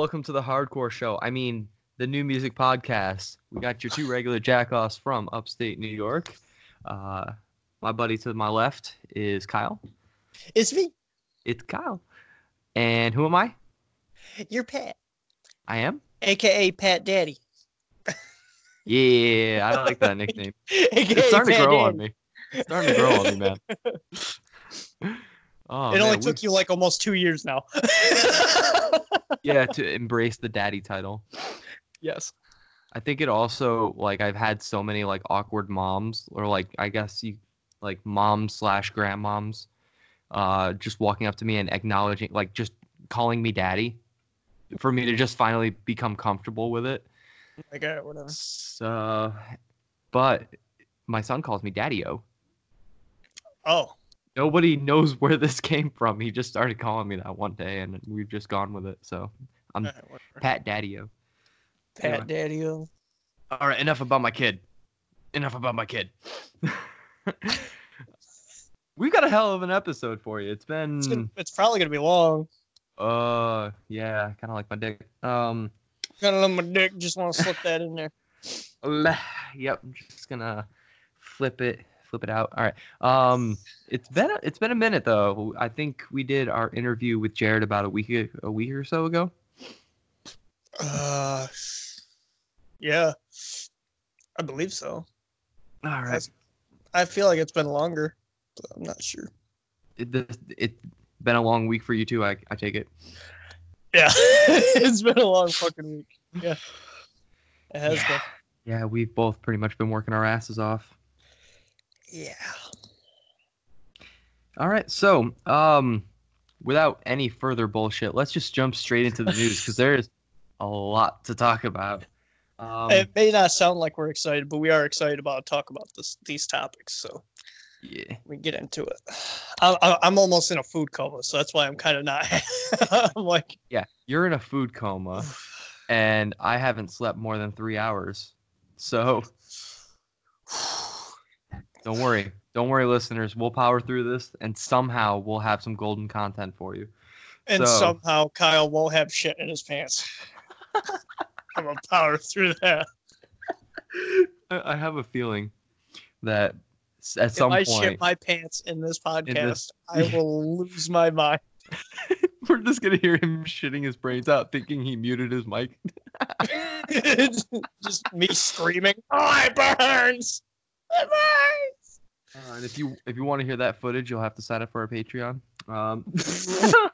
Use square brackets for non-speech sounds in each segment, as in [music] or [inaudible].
welcome to the Hardcore Show. I mean, the new music podcast. We got your two regular jackoffs from upstate New York. Uh, my buddy to my left is Kyle. It's me. It's Kyle. And who am I? You're Pat, I am. aka Pat Daddy. Yeah, I like that [laughs] nickname. AKA It's starting to Pat grow on me. It's starting to grow on me, man. [laughs] Oh, it man, only we- took you like almost two years now. [laughs] yeah to [laughs] embrace the daddy title. yes. I think it also like I've had so many like awkward moms or like I guess you like moms slash grandmoms, uh, just walking up to me and acknowledging like just calling me daddy, for me to just finally become comfortable with it. Like, uh, whatever. So, but my son calls me daddy-o. Oh, Nobody knows where this came from. He just started calling me that one day, and we've just gone with it. So I'm alright. Pat Daddy-o. Pat Daddy. oh. All right, enough about my kid. Enough about my kid. [laughs] We've got a hell of an episode for you. It's been It's, gonna, it's probably gonna be long. uh yeah, kind of like my dick. Um Kind of like my dick. Just want to slip that in there. [laughs] yep, I'm just going to flip it flip it out. All right. Um it's been a, it's been a minute though. I think we did our interview with Jared about a week a week or so ago. Uh, yeah, I believe so. All right. I feel like it's been longer, but I'm not sure. It, it's been a long week for you too. I I take it. Yeah, [laughs] it's been a long fucking week. Yeah, it has Yeah. been. Yeah, we've both pretty much been working our asses off. Yeah. All right, so um, without any further bullshit, let's just jump straight into the news because there's a lot to talk about. Um, it may not sound like we're excited, but we are excited about talk about this these topics. So yeah, we get into it. I, I, I'm almost in a food coma, so that's why I'm kind of not. [laughs] I'm like, yeah, you're in a food coma, and I haven't slept more than three hours. So don't worry, don't worry, listeners. We'll power through this, and somehow we'll have some golden content for you. and So- somehow Kyle won't have shit in his pants. [laughs] I'm gonna power through that. I have a feeling that at If some I point shit my pants in this podcast, this- [laughs] I will lose my mind. [laughs] we're just gonna hear him shitting his brains out, thinking he muted his mic. Just me screaming, "Oh, it burns! It burns!" Uh, and if you if you want to hear that footage, you'll have to sign up for our Patreon. Um, [laughs]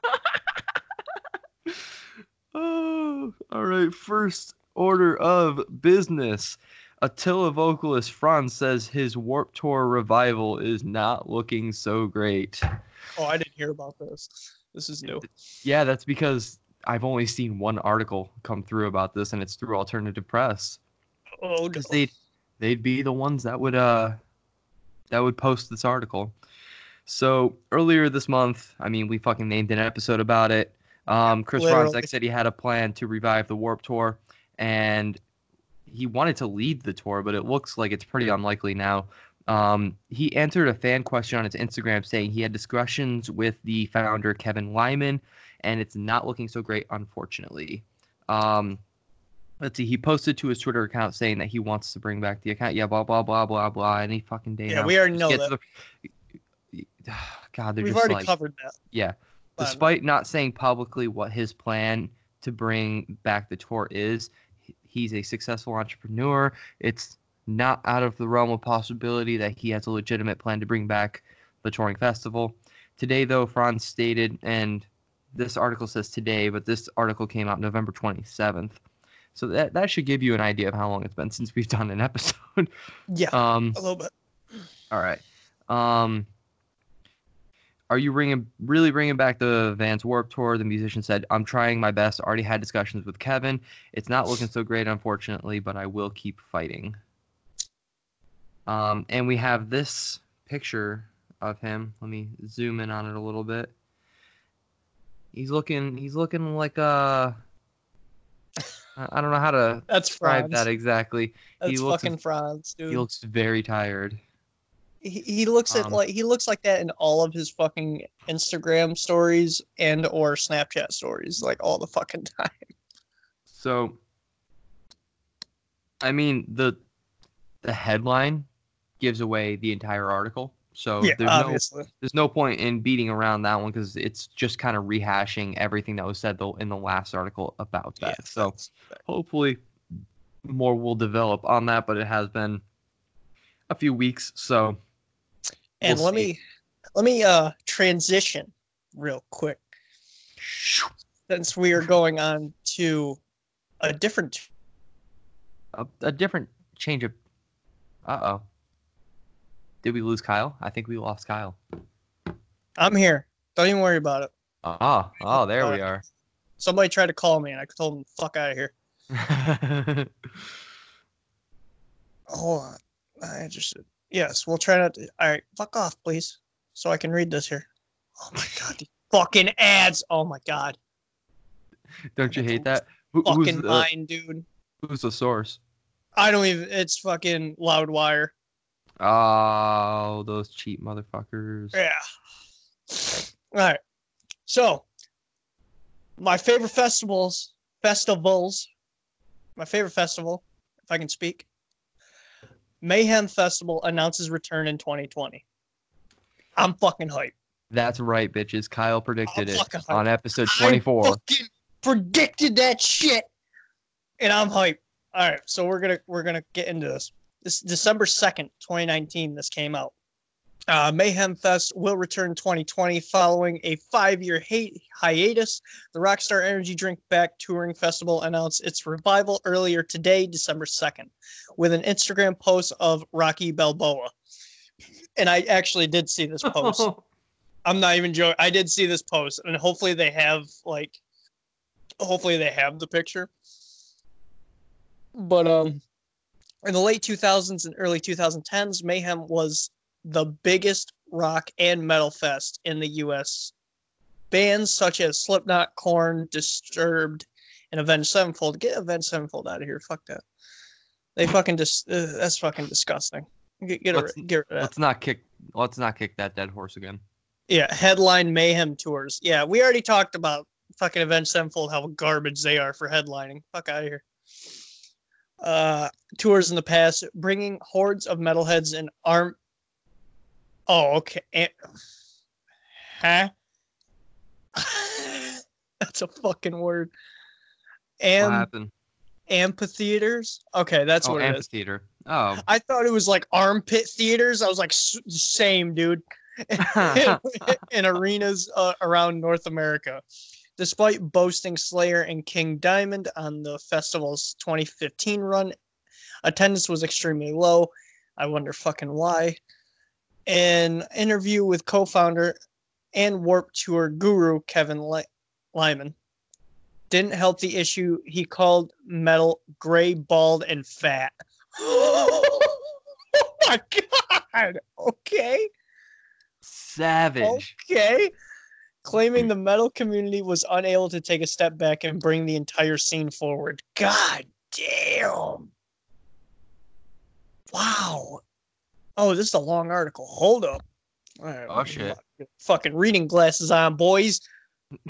oh, all right. First order of business. Attila vocalist Fronz says his Warped Tour revival is not looking so great. Oh, I didn't hear about this. This is new. Yeah, that's because I've only seen one article come through about this, and it's through alternative press. Oh, no. because they'd be the ones that would uh that would post this article. So earlier this month, I mean, we fucking named an episode about it. Um, Chris Literally. Fronzak said he had a plan to revive the Warped Tour, and he wanted to lead the tour, but it looks like it's pretty unlikely now. Um, he answered a fan question on his Instagram saying he had discussions with the founder Kevin Lyman, and it's not looking so great, unfortunately. Um, let's see, he posted to his Twitter account saying that he wants to bring back the account. Yeah, blah blah blah blah blah. Any fucking day. Yeah, now. we already know that. the- [sighs] God, they're We've just already like, covered that. yeah. Despite not saying publicly what his plan to bring back the tour is, he's a successful entrepreneur. It's not out of the realm of possibility that he has a legitimate plan to bring back the touring festival. Today, though, Fronz stated, and this article says today, but this article came out November 27th. So that, that should give you an idea of how long it's been since we've done an episode. [laughs] Yeah, um, a little bit. all right. Um, are you bringing really bringing back the Vans Warped Tour? The musician said, "I'm trying my best. Already had discussions with Kevin. It's not looking so great, unfortunately, but I will keep fighting." Um, and we have this picture of him. Let me zoom in on it a little bit. He's looking. He's looking like a I don't know how to That's describe Fronz. that exactly. That's looks- fucking Fronz, dude. He looks very tired. he, he looks at Um, like he looks like that in all of his fucking Instagram stories and or Snapchat stories, like all the fucking [laughs] time. So, I mean the the headline gives away the entire article. So yeah, there's obviously. no there's no point in beating around that one because it's just kind of rehashing everything that was said though in the last article about that. Yeah, so hopefully more will develop on that, but it has been a few weeks. So and we'll let see. me let me uh transition real quick since we are going on to a different a, a different change of. Uh oh. Did we lose Kyle? I think we lost Kyle. I'm here. Don't even worry about it. Ah, oh, there we are. [laughs] Somebody tried to call me and I told them fuck out of here. [laughs] Hold on. I just yes, we'll try not to all right, fuck off, please. So I can read this here. Oh my god, these fucking ads. Oh my god. Don't you hate that? Who, who's, Fucking the, mine, dude. who's the source? I don't even it's fucking Loudwire. Oh, those cheap motherfuckers. Yeah. All right. So, my favorite festivals, festivals, my favorite festival, if I can speak, Mayhem Festival announces return in 2020. I'm fucking hyped. That's right, bitches. Kyle predicted I'm it on episode I 24. fucking predicted that shit, and I'm hyped. All right, so we're gonna we're gonna get into this. This December second, 2019. This came out. Uh, Mayhem Fest will return 2020 following a five-year hiatus. The Rockstar Energy Drink Back Touring Festival announced its revival earlier today, December 2nd, with an Instagram post of Rocky Balboa. And I actually did see this [laughs] post. I'm not even joking. I did see this post, and hopefully they have like, hopefully they have the picture. But um, in the late 2000s and early 2010s, Mayhem was the biggest rock and metal fest in the U.S. Bands such as Slipknot, Korn, Disturbed, and Avenged Sevenfold. Get Avenged Sevenfold out of here. Fuck that. They fucking just uh, that's fucking disgusting. Get get, Let's- a, get rid of that. let's not kick. Let's not kick that dead horse again. Yeah, headline mayhem tours. Yeah, we already talked about fucking Avenged Sevenfold, how garbage they are for headlining. Fuck out of here. Uh, tours in the past, bringing hordes of metalheads and arm. Oh, okay. Am- huh? [laughs] That's a fucking word. happened? amphitheaters. Okay, that's oh, what it is. amphitheater. Oh. I thought it was like armpit theaters. I was like, same, dude. [laughs] [laughs] in arenas uh, around North America. Despite boasting Slayer and King Diamond on the festival's 2015 run, attendance was extremely low. I wonder fucking why. An interview with co-founder and Warped Tour guru Kevin Ly- Lyman didn't help the issue. He called metal gray, bald, and fat. [gasps] oh my [laughs] god! Okay. Savage. Okay. Claiming hmm. the metal community was unable to take a step back and bring the entire scene forward. God damn. Wow. Oh, this is a long article. Hold up. Right, Oh, shit. Fucking reading glasses on, boys. [laughs]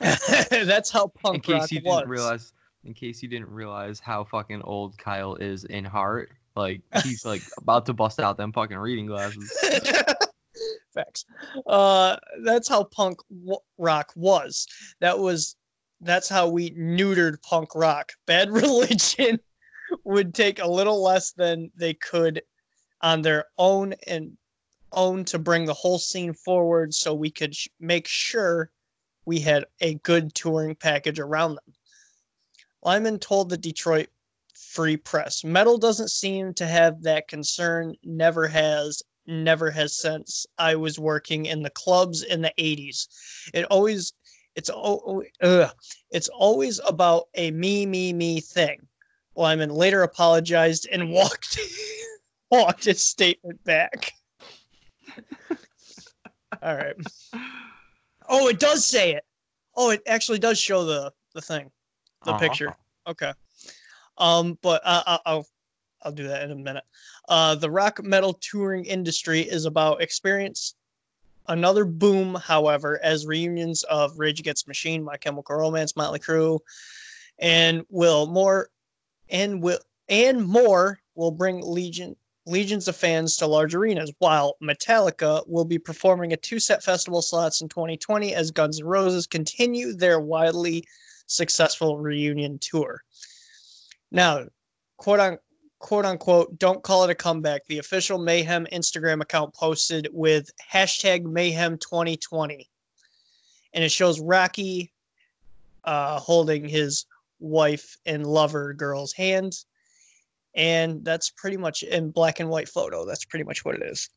That's how punk in case rock you was. didn't realize, in case you didn't realize how fucking old Kyle is in heart, like he's like [laughs] about to bust out them fucking reading glasses. [laughs] [laughs] Facts. Uh, that's how punk w- rock was. That was that's how we neutered punk rock. Bad [laughs] Religion would take a little less than they could on their own and own to bring the whole scene forward, so we could sh- make sure we had a good touring package around them. Lyman told the Detroit Free Press, "Metal doesn't seem to have that concern. Never has." Never has since I was working in the clubs in the 80s. It always it's oh ugh, it's always about a me me me thing. Lyman later apologized and walked [laughs] walked his statement back. [laughs] All right. Oh, it does say it. Oh, it actually does show the the thing. the Uh-huh. picture. Okay. Um, but I, I, I'll I'll do that in a minute. Uh, the rock metal touring industry is about experience. Another boom, however, as reunions of Rage Against Machine, My Chemical Romance, Motley Crue, and will more and will and more will bring legion legions of fans to large arenas. While Metallica will be performing at two set festival slots in 2020 as Guns N' Roses continue their widely successful reunion tour. Now, quote on quote unquote, don't call it a comeback. The official Mayhem Instagram account posted with hashtag Mayhem 2020. And it shows Rocky uh, holding his wife and lover girl's hand. And that's pretty much in black and white photo. That's pretty much what it is.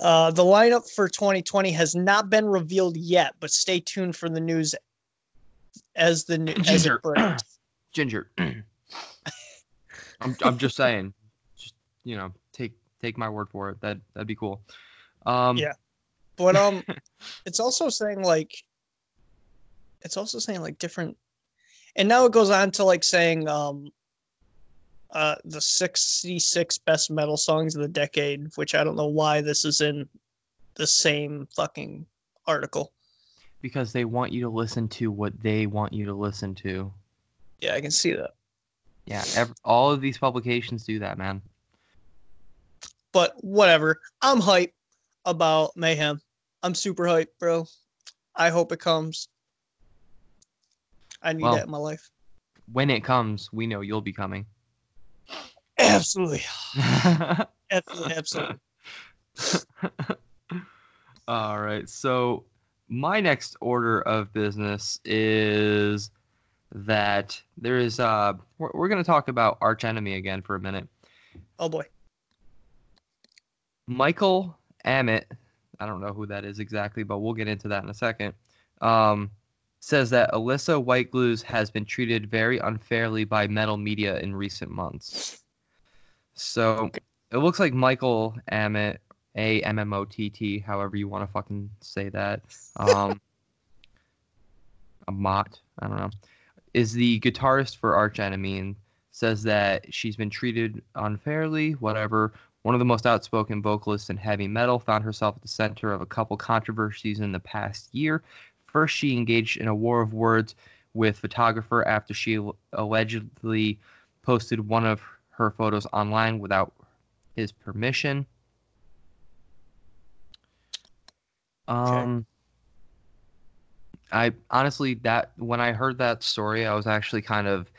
Uh, the lineup for 2020 has not been revealed yet, but stay tuned for the news as the new as Ginger. breaks. [clears throat] Ginger. [clears throat] I'm I'm just saying. Just you know, take take my word for it. That that'd be cool. Um Yeah. But um, [laughs] it's also saying like, it's also saying like different, and now it goes on to like saying um, uh, the 66 best metal songs of the decade, which I don't know why this is in the same fucking article. because they want you to listen to what they want you to listen to. Yeah, I can see that. Yeah, ev- all of these publications do that, man. But whatever. I'm hype about Mayhem. I'm super hype, bro. I hope it comes. I need Well. that in my life. When it comes, we know you'll be coming. Absolutely. [laughs] Absolutely. Absolutely. All right. So my next order of business is that there is uh we're, we're going to talk about arch enemy again for a minute. Oh boy. Michael Amott, I don't know who that is exactly, but we'll get into that in a second. Um, says that Alissa White-Gluz has been treated very unfairly by metal media in recent months. So it looks like Michael Amott, A M M O T T, however you want to fucking say that, um, [laughs] a mott, I don't know, is the guitarist for Arch Enemy and says that she's been treated unfairly, whatever, one of the most outspoken vocalists in heavy metal, found herself at the center of a couple controversies in the past year. First, she engaged in a war of words with photographer after she allegedly posted one of her photos online without his permission. Um I honestly that when I heard that story, I was actually kind of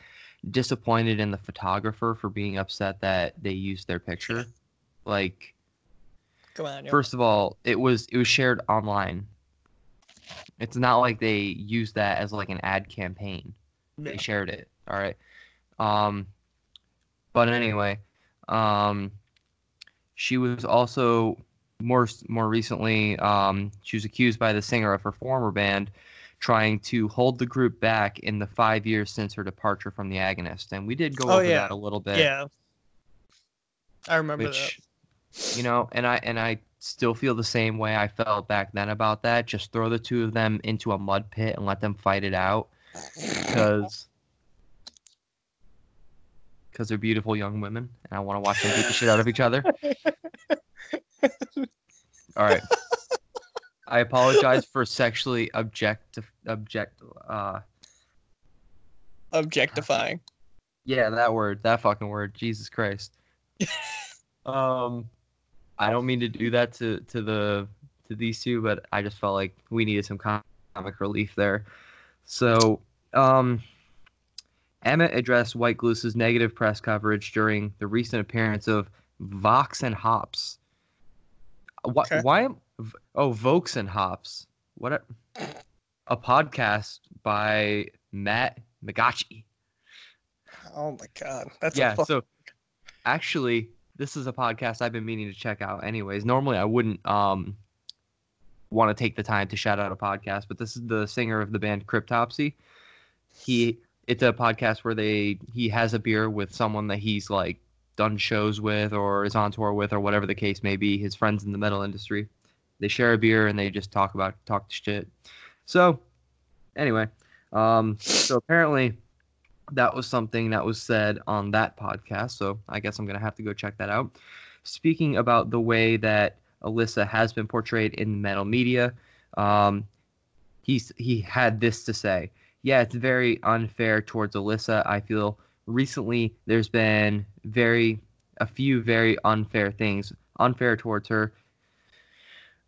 disappointed in the photographer for being upset that they used their picture. Like Come on. First of all, it was it was shared online. It's not like they used that as like an ad campaign. They shared it. All right. Um but anyway, um she was also more more recently um she was accused by the singer of her former band trying to hold the group back in the 5 years since her departure from the Agonist. And we did go Oh, over yeah. that a little bit Yeah. I remember which you know and i and i still feel the same way i felt back then about that just throw the two of them into a mud pit and let them fight it out because because they're beautiful young women and i want to watch them beat the shit out of each other [laughs] all right i apologize for sexually object object uh. Objectifying. Yeah, that word, that fucking word, Jesus Christ. [laughs] um, I don't mean to do that to to the to these two, but I just felt like we needed some comic relief there. So, um, Emmett addressed White-Gluz's negative press coverage during the recent appearance of Vox and Hops. Why? Okay. Why? Oh, Vox and Hops. What? A, a podcast by Matt McGachy. Oh my god. That's yeah a fuck- so actually this is a podcast i've been meaning to check out anyways normally i wouldn't um want to take the time to shout out a podcast but this is the singer of the band cryptopsy he it's a podcast where they he has a beer with someone that he's like done shows with or is on tour with or whatever the case may be his friends in the metal industry they share a beer and they just talk about talk shit so anyway um so apparently that was something that was said on that podcast. So I guess I'm gonna have to go check that out. Speaking about the way that Alissa has been portrayed in metal media, um, he's he had this to say. Yeah, it's very unfair towards Alissa. I feel recently there's been very a few very unfair things unfair towards her.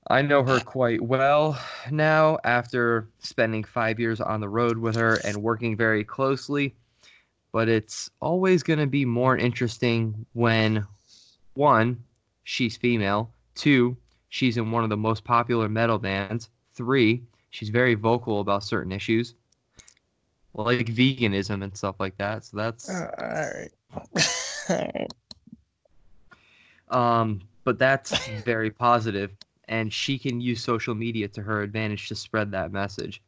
I know her quite well now after spending five years on the road with her and working very closely. But it's always going to be more interesting when, one, she's female, two, she's in one of the most popular metal bands, three, she's very vocal about certain issues, like veganism and stuff like that. So that's. All right. [laughs] all right. Um, but that's very positive, and she can use social media to her advantage to spread that message.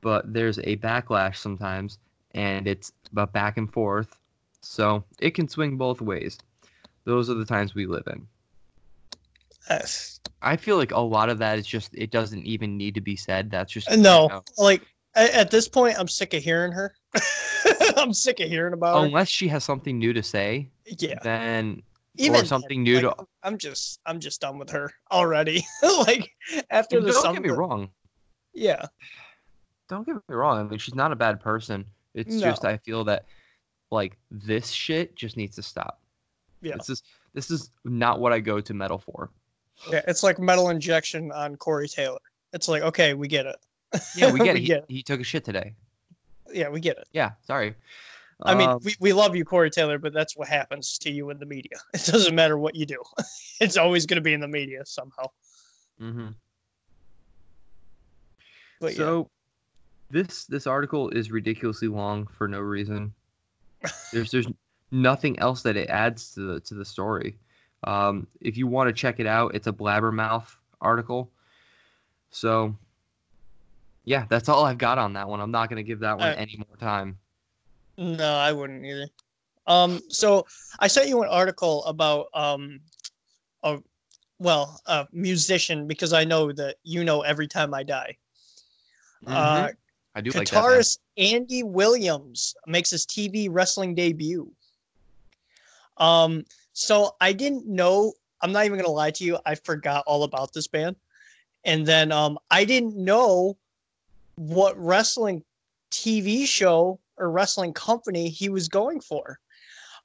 But there's a backlash sometimes, and it's about back and forth, so it can swing both ways. Those are the times we live in. Yes. I feel like a lot of that is just it doesn't even need to be said. That's just uh, No, you know, like at this point, I'm sick of hearing her. [laughs] I'm sick of hearing about her. unless she has something new to say, Yeah, then even or something new like, to. I'm just, I'm just done with her already. [laughs] like after the Don't get me wrong. Yeah, don't get me wrong. I mean, she's not a bad person. It's just I feel that like this shit just needs to stop. Yeah. This is this is not what I go to metal for. yeah. It's like metal injection on Corey Taylor. It's like, okay, we get it. Yeah, we [laughs] get We it. He, get it. he took a shit today. Yeah, we get it. Yeah, sorry. I mean, Um, we, we love you, Corey Taylor, but that's what happens to you in the media. [laughs] It doesn't matter what you do. [laughs] it's always going to be in the media somehow. Mm-hmm. But yeah. So this this article is ridiculously long for no reason. [laughs] There's there's nothing else that it adds to the to the story. Um, if you want to check it out, it's a blabbermouth article. So yeah, that's all I've got on that one. I'm not gonna give that one Uh, any more time. No, I wouldn't either. Um, so I sent you an article about um, a well, a musician because I know that you know every time I die. Uh, Mhm. I do like that. guitarist Andy Williams makes his TV wrestling debut. Um, so I didn't know. I'm not even gonna lie to you. I forgot all about this band, and then um, I didn't know what wrestling TV show or wrestling company he was going for.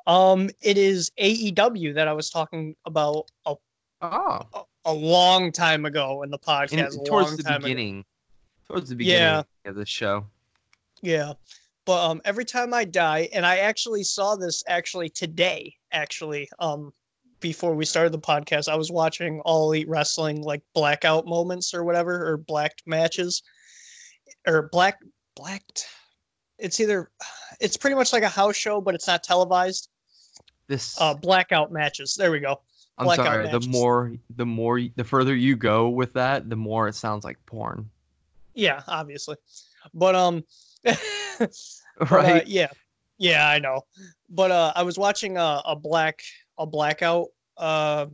Um, it is AEW that I was talking about a, Oh, a, a long time ago in the podcast. in, towards the time ago. beginning. Towards the beginning Yeah. of this show. Yeah. But um every time I die, and I actually saw this actually today, actually, um, before we started the podcast, I was watching all elite wrestling like blackout moments or whatever, or blacked matches. Or black blacked it's either it's pretty much like a house show, but it's not televised. This Uh blackout matches. There we go. I'm blackout sorry. matches. The more, the more, the further you go with that, the more it sounds like porn. Yeah, obviously. But um [laughs] But, uh, Right? yeah, yeah, I know. But uh, I was watching a, a black a blackout uh,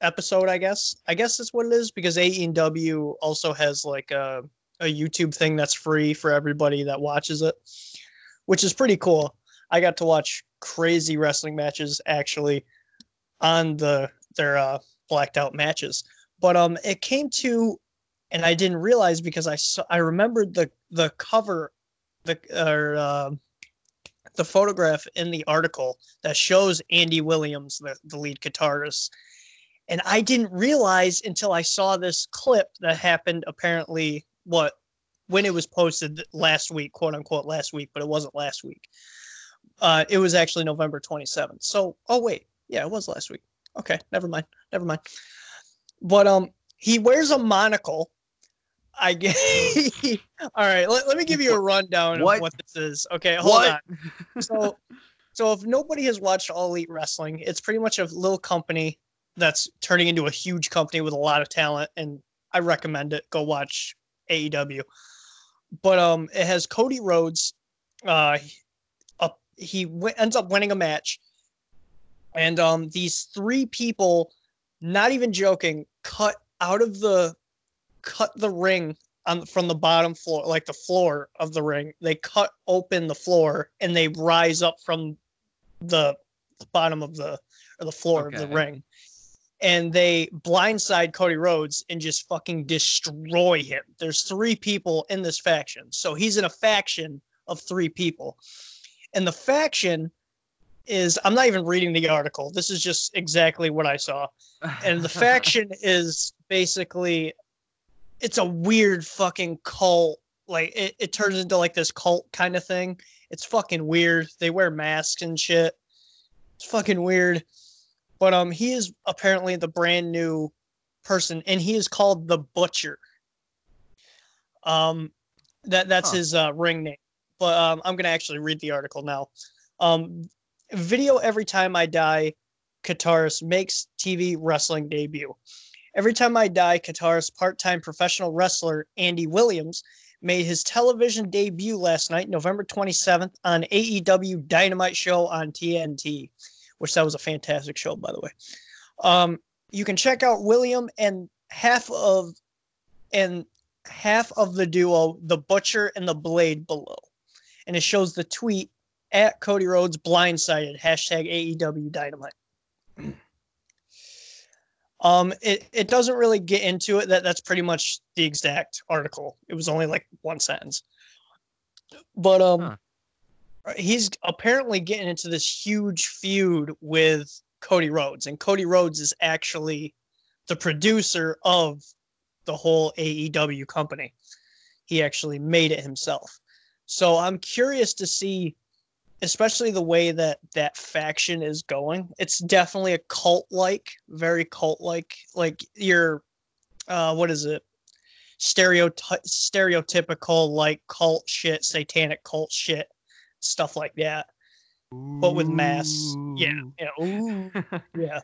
episode. I guess I guess that's what it is because AEW also has like a a YouTube thing that's free for everybody that watches it, which is pretty cool. I got to watch crazy wrestling matches actually on the their uh, blacked out matches. But um, it came to, and I didn't realize because I saw I remembered the the cover the or uh, the photograph in the article that shows Andy Williams, the, the lead guitarist. And I didn't realize until I saw this clip that happened apparently what when it was posted last week, quote unquote last week, but it wasn't last week. Uh, it was actually November 27th. So, oh wait, yeah, it was last week. Okay, never mind, never mind. But um, he wears a monocle. I get. [laughs] All right, let, let me give you a rundown What? of what this is. Okay, hold What? on. So, so if nobody has watched All Elite Wrestling, it's pretty much a little company that's turning into a huge company with a lot of talent, and I recommend it. Go watch AEW. But um, it has Cody Rhodes. Uh, up he w- ends up winning a match, and um, these three people, not even joking, cut out of the cut the ring on from the bottom floor, like the floor of the ring. They cut open the floor and they rise up from the bottom of the or the floor of the ring. And they blindside Cody Rhodes and just fucking destroy him. There's three people in this faction. So he's in a faction of three people. And the faction is I'm not even reading the article. This is just exactly what I saw and the [laughs] faction is basically it's a weird fucking cult like it, it turns into like this cult kind of thing it's fucking weird they wear masks and shit it's fucking weird but um he is apparently the brand new person and he is called the butcher um that that's Huh. his uh ring name but um i'm gonna actually read the article now um video every time i die guitarist makes TV wrestling debut. Every Time I Die, guitarist part time professional wrestler Andy Williams made his television debut last night, November 27th, on AEW Dynamite Show on TNT, which that was a fantastic show, by the way. Um, you can check out William and half of and half of the duo, the Butcher and the Blade, below, and it shows the tweet at Cody Rhodes blindsided hashtag AEW Dynamite. Um, it, it doesn't really get into it. That that's pretty much the exact article. It was only like one sentence. But um, Huh. He's apparently getting into this huge feud with Cody Rhodes, and Cody Rhodes is actually the producer of the whole AEW company. He actually made it himself. So I'm curious to see especially the way that that faction is going it's definitely a cult like very cult like like your uh what is it stereotype stereotypical like cult shit satanic cult shit stuff like that but with masks. Yeah yeah. Ooh, [laughs] yeah.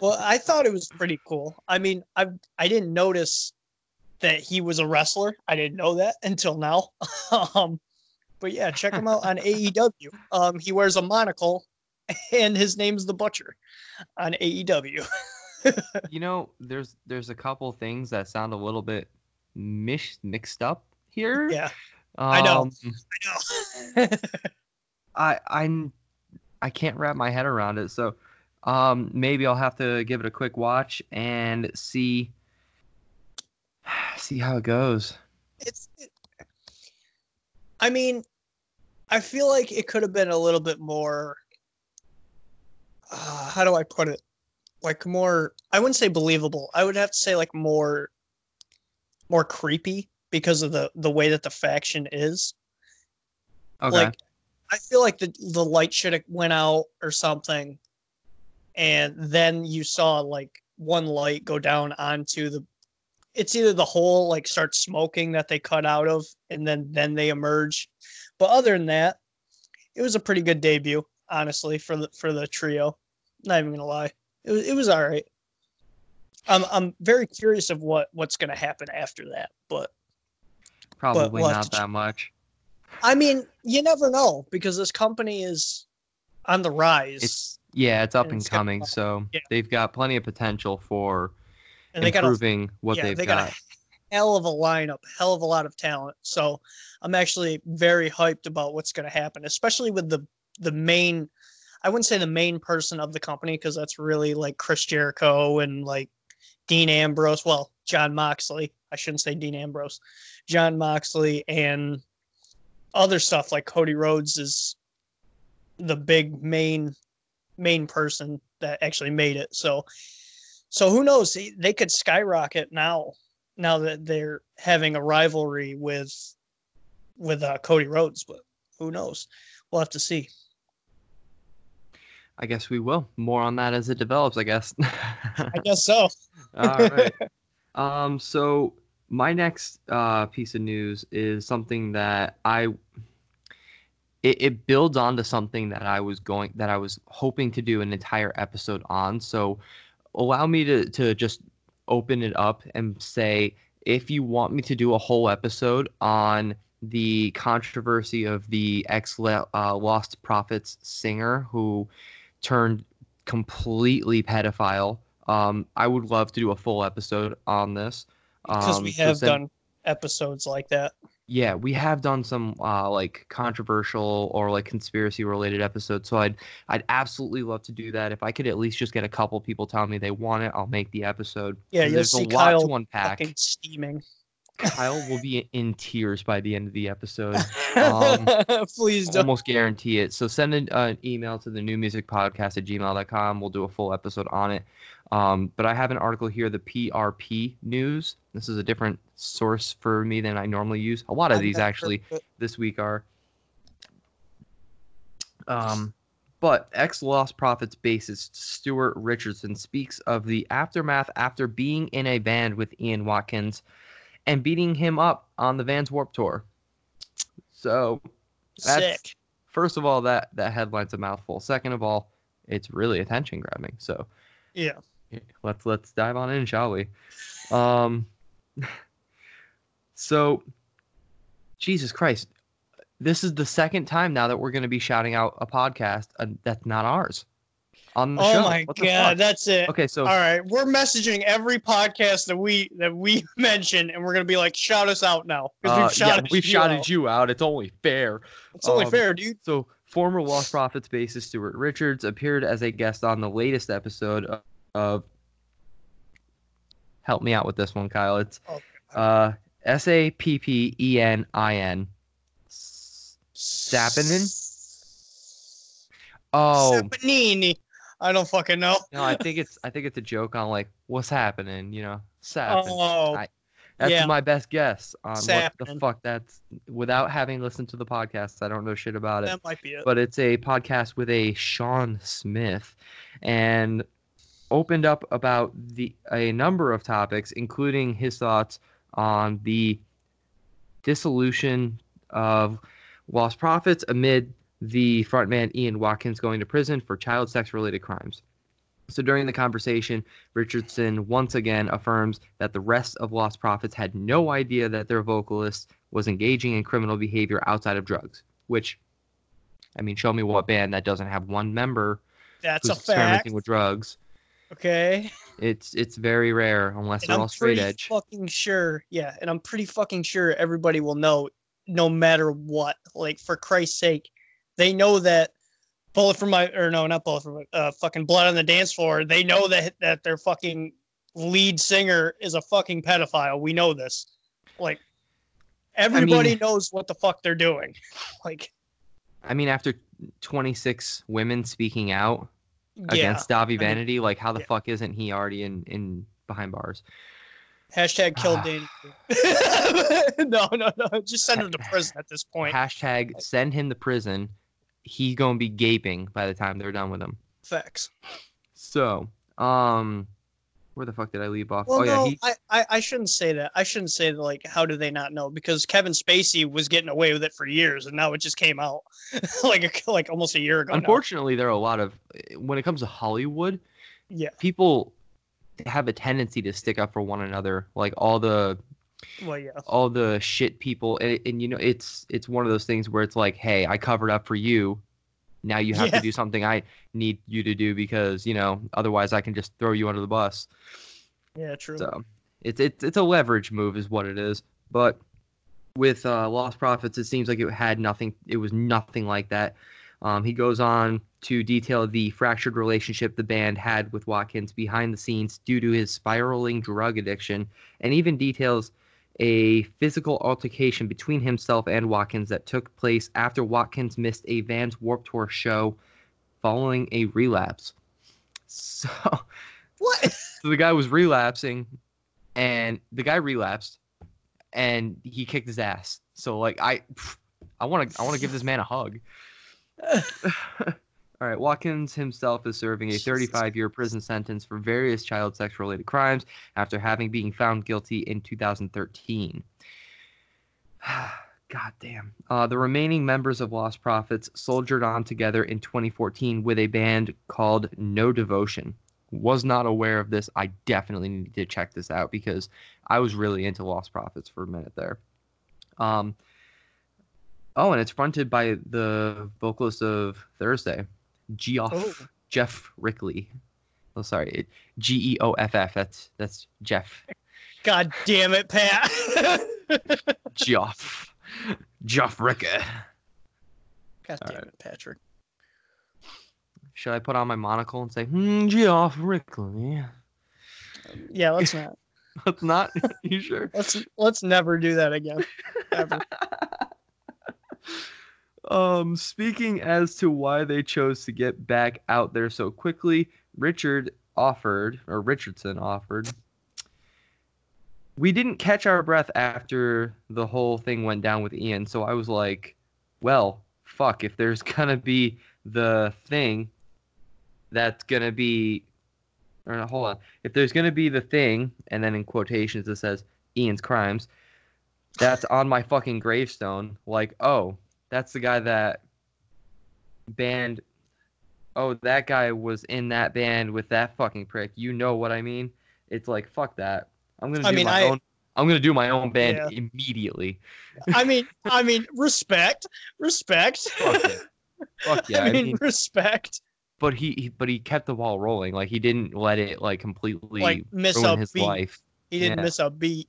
Well i thought it was pretty cool. I mean i i didn't notice that he was a wrestler. I didn't know that [laughs] until now. [laughs] Um but yeah check him out on aew um he wears a monocle and his name's the butcher on aew you know, there's there's a couple things that sound a little bit mish mixed up here. yeah I know. Um, i [laughs] know I I'm I can't wrap my head around it. So um maybe I'll have to give it a quick watch and see [sighs] see how it goes. it's it, i mean i feel like it could have been a little bit more uh, how do i put it like more i wouldn't say believable i would have to say like more more creepy because of the the way that the faction is. Okay. like i feel like the the light should have went out or something and then you saw like one light go down onto the it's either the hole like starts smoking that they cut out of and then then they emerge. But other than that it was a pretty good debut honestly for the for the trio. Not even gonna lie. It was, it was all right. I'm i'm very curious of what what's gonna happen after that but Probably not that much. i mean you never know because this company is on the rise It's yeah, it's up And and it's coming, so Yeah. they've got plenty of potential for and they got a improving what yeah, they've they got. got a hell of a lineup, hell of a lot of talent. So I'm actually very hyped about what's going to happen, especially with the the main. I wouldn't say the main person of the company because that's really like Chris Jericho and like Dean Ambrose. Well, Jon Moxley. I shouldn't say Dean Ambrose. Jon Moxley and other stuff like Cody Rhodes is the big main main person that actually made it. So so who knows? They- could skyrocket now. Now that they're having a rivalry with with uh, Cody Rhodes, but who knows? We'll have to see. I guess we will. More on that as it develops, I guess. I guess so. [laughs] All right. [laughs] Um, so my next uh, piece of news is something that I it, it builds onto something that I was going that I was hoping to do an entire episode on. So allow me to to just open it up and say if you want me to do a whole episode on the controversy of the ex uh, Lost Prophets singer who turned completely pedophile. Um, I would love to do a full episode on this. Because Um, we have send- done episodes like that. Yeah, we have done some uh, like controversial or like conspiracy related episodes. So I'd I'd absolutely love to do that. If I could at least just get a couple people telling me they want it, I'll make the episode. Yeah, you'll there's see a lot Kyle to unpack. fucking steaming. Kyle will be in tears by the end of the episode. Um, [laughs] Please don't. almost guarantee it. So send an, uh, an email to the new music podcast at gmail.com. We'll do a full episode on it. Um, but I have an article here, the PRP News. This is a different source for me than I normally use. A lot of these actually heard of it. this week are. Um, but ex Lost Prophets bassist Stuart Richardson speaks of the aftermath after being in a band with Ian Watkins and beating him up on the Vans Warped Tour. So that's- Sick. first of all, that that headline's a mouthful. Second of all, it's really attention grabbing. So Yeah. [laughs] let's let's dive on in, shall we? Um, [laughs] so Jesus Christ, this is the second time now that we're going to be shouting out a podcast uh, that's not ours on the Oh show. my god, fuck? that's it. Okay, so All right, we're messaging every podcast that we that we [laughs] mention, and we're gonna be like, shout us out now because uh, we've yeah, shouted we've you shouted out. you out. It's only fair. It's only um, fair, dude. So, former Lost Prophets bassist Stuart Richards appeared as a guest on the latest episode Help me out with this one, Kyle. It's Oh, uh, S A P P E N I N. Sappinen? Oh Sapanini. I don't fucking know. no, I think it's I think it's a joke on like what's happening, you know, Sappin. Oh, I- That's yeah. my best guess on what the fuck that's. Without having listened to the podcast, I don't know shit about it. that might be it. but it's a podcast with a Sean Smith and opened up about the a number of topics including his thoughts on the dissolution of Lost Prophets amid the frontman Ian Watkins going to prison for child sex related crimes. So during the conversation, Richardson once again affirms that the rest of Lost Prophets had no idea that their vocalist was engaging in criminal behavior outside of drugs, which I mean, show me what band that doesn't have one member That's who's a fact. experimenting with drugs. Okay. It's it's very rare unless And they're I'm all straight pretty edge. fucking sure. Yeah, and I'm pretty fucking sure everybody will know, no matter what. Like for Christ's sake, they know that bullet for my or no, not bullet for my uh, fucking blood on the dance floor. They know that that their fucking lead singer is a fucking pedophile. We know this. Like everybody knows what the fuck they're doing. [laughs] Like I mean, after 26 women speaking out yeah. against Dahvie mean, Vanity, like how the yeah. fuck isn't he already in in behind bars? Hashtag kill Ah. Danny. [laughs] no, no, no. Just send him to prison at this point. Hashtag send him to prison. He's gonna be gaping by the time they're done with him. Facts. So, um, where the fuck did I leave off? Well, oh yeah, no, he I, I, I shouldn't say that. I shouldn't say that, like, how do they not know? Because Kevin Spacey was getting away with it for years, and now it just came out [laughs] like a, like almost a year ago. now. unfortunately there are a lot of when it comes to Hollywood, Yeah. people have a tendency to stick up for one another. Like all the Well, yeah. all the shit people and, and you know it's it's one of those things where it's like hey i covered up for you now you have Yeah. to do something i need you to do because you know otherwise i can just throw you under the bus Yeah, true. so it's it's it's a leverage move is what it is but with uh, lost prophets it seems like it had nothing it was nothing like that um, he goes on to detail the fractured relationship the band had with watkins behind the scenes due to his spiraling drug addiction and even details a physical altercation between himself and Watkins that took place after Watkins missed a Vans Warped Tour show following a relapse. So, What? [laughs] so the guy was relapsing and the guy relapsed and he kicked his ass. So like I I want to I want to give this man a hug. [laughs] [laughs] All right, Watkins himself is serving a 35 year prison sentence for various child sex related crimes after having been found guilty in 2013. [sighs] God damn. Uh, the remaining members of Lost Prophets soldiered on together in 2014 with a band called No Devotion. Was not aware of this. I definitely need to check this out because I was really into Lost Prophets for a minute there. Um, oh, and it's fronted by the vocalist of Thursday, Geoff Oh. Jeff Rickly. Oh, sorry, G E O F F. That's that's Jeff. God damn it, Pat. [laughs] Geoff, Joff Ricker. God damn right. it, Patrick. Should I put on my monocle and say, hmm, Geoff Rickly? Yeah, let's not. [laughs] That's not. [laughs] you sure? Let's let's never do that again. Ever. Um, speaking as to why they chose to get back out there so quickly, Richard offered, or Richardson offered. We didn't catch our breath after the whole thing went down with Ian, so I was like, well, fuck, if there's [laughs] gonna be the thing that's gonna be or no, hold on. If there's gonna be the thing, and then in quotations it says Ian's crimes, that's on my fucking gravestone. Like, oh, that's the guy that band. Oh, that guy was in that band with that fucking prick. You know what I mean? It's like fuck that. I'm gonna do I mean, my I- own. I'm gonna do my own band Yeah. immediately. [laughs] I mean, I mean, respect, respect. Fuck yeah. Fuck [laughs] yeah. I, mean, respect. but he, he, but he kept the ball rolling. Like he didn't let it like completely Like miss ruin his beat. life. He didn't Yeah. miss a beat.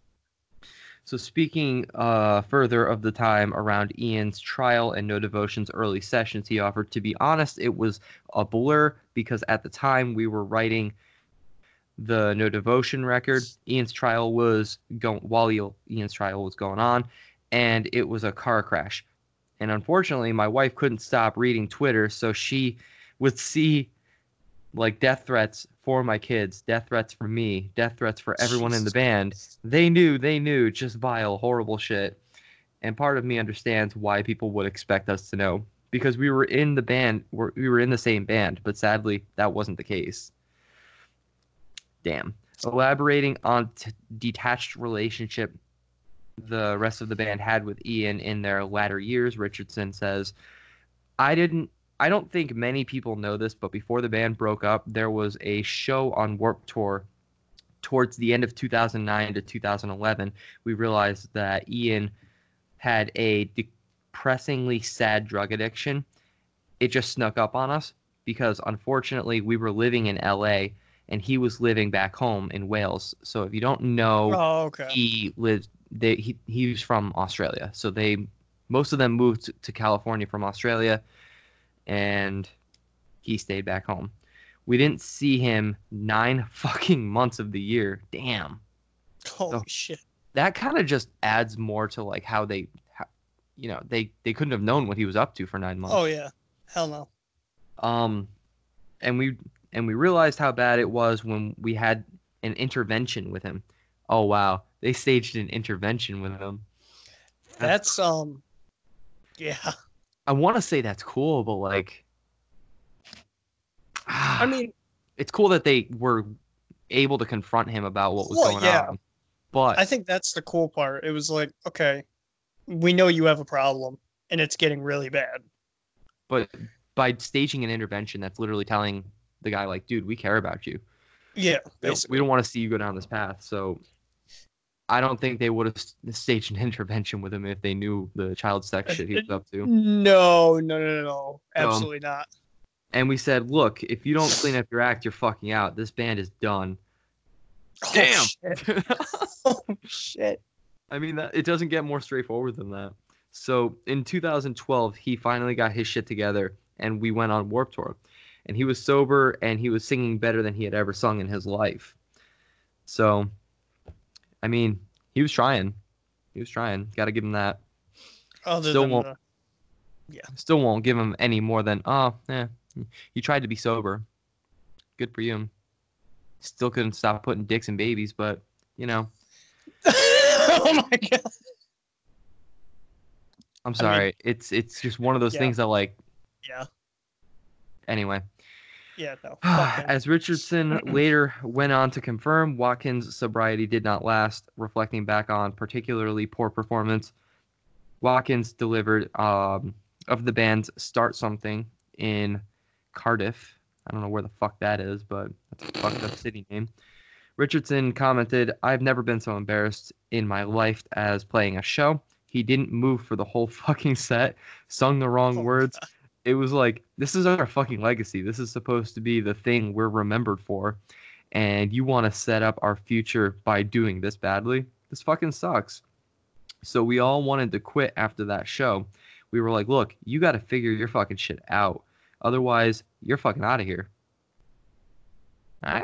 So speaking uh, further of the time around Ian's trial and No Devotion's early sessions, he offered, to be honest, it was a blur because at the time we were writing the No Devotion record. Ian's trial was going while Ian's trial was going on, and it was a car crash. And unfortunately, my wife couldn't stop reading Twitter, so she would see like death threats for my kids, death threats for me, death threats for everyone in the band. They knew they knew just vile horrible shit. And part of me understands why people would expect us to know because we were in the band we're, we were in the same band but sadly that wasn't the case. Damn. Elaborating on t- detached relationship the rest of the band had with ian in their latter years richardson says i didn't i don't think many people know this but before the band broke up there was a show on Warped Tour towards the end of 2009 to 2011, we realized that Ian had a depressingly sad drug addiction. It just snuck up on us because unfortunately we were living in LA and he was living back home in Wales. So if you don't know, Oh, okay. he lived they he, he was from Australia. So they most of them moved to California from Australia and he stayed back home. We didn't see him 9 [laughs] fucking months of the year. Damn. Holy Oh. shit. That kind of just adds more to like how they how, you know, they they couldn't have known what he was up to for 9 months. Oh yeah. Hell no. Um, and we and we realized how bad it was when we had an intervention with him. Oh wow, they staged an intervention with him. That's um. Yeah. I want to say that's cool, but like, I [sighs] mean, it's cool that they were able to confront him about what was Well, going yeah. on. But I think that's the cool part. It was like, okay, we know you have a problem, and it's getting really bad. but by staging an intervention, that's literally telling the guy like, dude, we care about you. Yeah. we we don't want to see you go down this path. So I don't think they would have staged an [laughs] intervention with him if they knew the child sex shit he was up to. No, no, no, no, no. Um, Absolutely not. And we said, look, if you don't clean up your act, you're fucking out. This band is done. Oh, Damn. shit. [laughs] Oh, shit. I mean, that, it doesn't get more straightforward than that. So in 2012, he finally got his shit together, and we went on Warped Tour. And he was sober, and he was singing better than he had ever sung in his life. So, I mean, he was trying. He was trying. Got to give him that. Other Still than won't- the, Still won't give him any more than, oh, yeah. you tried to be sober. Good for you. Still couldn't stop putting dicks in babies, but, you know, [laughs] oh my god. I'm I mean- sorry. it's it's just one of those Yeah. things that, like, Yeah. anyway. Yeah. No. [sighs] As Richardson later went on to confirm, Watkins' sobriety did not last, reflecting back on particularly poor performance. Watkins delivered um, of the band's Start Something in Cardiff. I don't know where the fuck that is, but that's a fucked up city name. Richardson commented, I've never been so embarrassed in my life as playing a show. He didn't move for the whole [laughs] fucking set, sung the wrong Oh words, it was like this is our fucking legacy. This is supposed to be the thing we're remembered for, and you want to set up our future by doing this badly. This fucking sucks. So we all wanted to quit after that show. We were like, look, you got to figure your fucking shit out. Otherwise, you're fucking out of here. I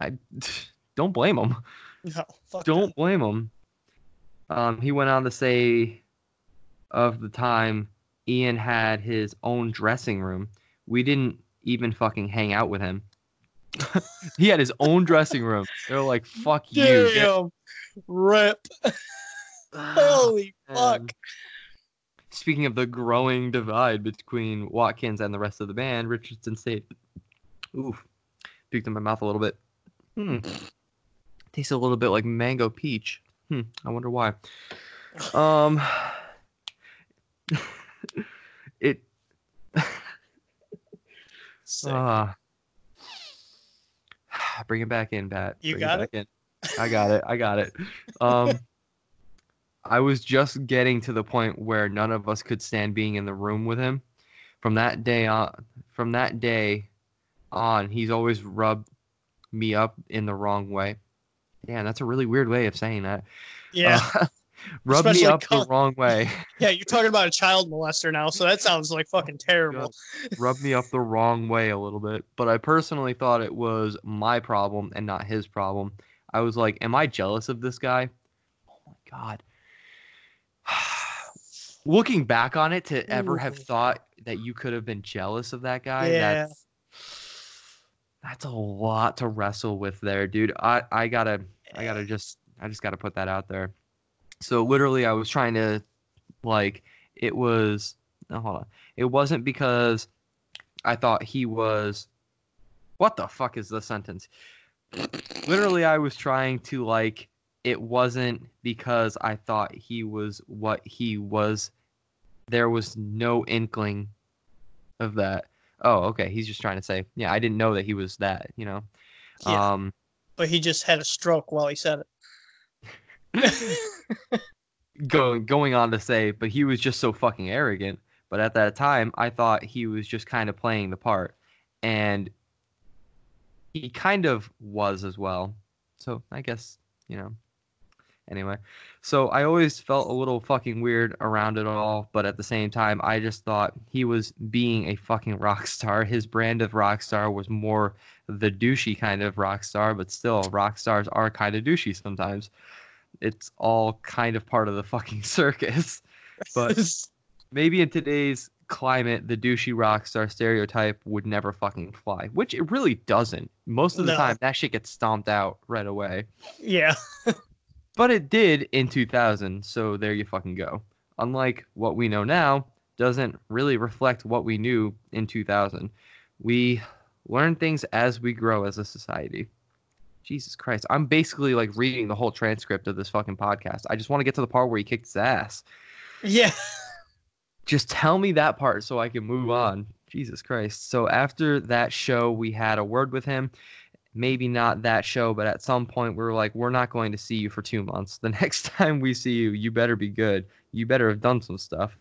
I [laughs] don't blame him. No, Don't blame him. Um, he went on to say of the time Ian had his own dressing room. We didn't even fucking hang out with him. [laughs] he had his own dressing room. They're like, fuck that. you. Damn. Rip. [sighs] Holy fuck. Speaking of the growing divide between Watkins and the rest of the band, Richardson said, Oof, puked in my mouth a little bit. Hmm. Tastes a little bit like mango peach. Hmm. I wonder why. Um. Sick. Uh, [sighs] bring it back in, Pat. You Bring got back in. I got it. I got it. Um, [laughs] I was just getting to the point where none of us could stand being in the room with him. From that day on, from that day on, he's always rubbed me up in the wrong way. Yeah, that's a really weird way of saying that. yeah. Uh, [laughs] rub me Especially up the wrong way. [laughs] yeah, you're talking about a child molester now, so that sounds like fucking [laughs] oh terrible. Rub me up the wrong way a little bit. But I personally thought it was my problem and not his problem. I was like, am I jealous of this guy? Oh my god. [sighs] Looking back on it, to ever have thought that you could have been jealous of that guy, Yeah. that's that's a lot to wrestle with there, dude. I I gotta I gotta eh. just I just gotta put that out there. So literally, I was trying to like it was. No, hold on. It wasn't because I thought he was. What the fuck is the sentence? Literally, I was trying to like. It wasn't because I thought he was what he was. There was no inkling of that. Oh, okay. He's just trying to say, yeah, I didn't know that he was that. You know. Yeah. Um. But he just had a stroke while he said it. [laughs] [laughs] going going on to say, but he was just so fucking arrogant. But at that time, I thought he was just kind of playing the part, and he kind of was as well. So I guess you know. Anyway, so I always felt a little fucking weird around it all, but at the same time, I just thought he was being a fucking rock [laughs] star. His brand of rock star was more the douchey kind of rock star, but still, rock stars are kind of douchey sometimes it's all kind of part of the fucking [laughs] circus. But [laughs] maybe in today's climate, the douchey rock star stereotype would never fucking fly, which it really doesn't. Most of the No. time, that shit gets stomped out right away. yeah. [laughs] But it did in 2000, so there you fucking go. Unlike what we know now, doesn't really reflect what we knew in 2000. We learn things as we grow as a society. Jesus Christ. I'm basically like reading the whole transcript of this fucking podcast. I just want to get to the part where he kicked his ass. Yeah. [laughs] Just tell me that part so I can move on. Jesus Christ. So after that show, we had a word with him. Maybe not that show, but at some point we were like, we're not going to see you for two months. The [laughs] next time we see you, you better be good. You better have done some stuff.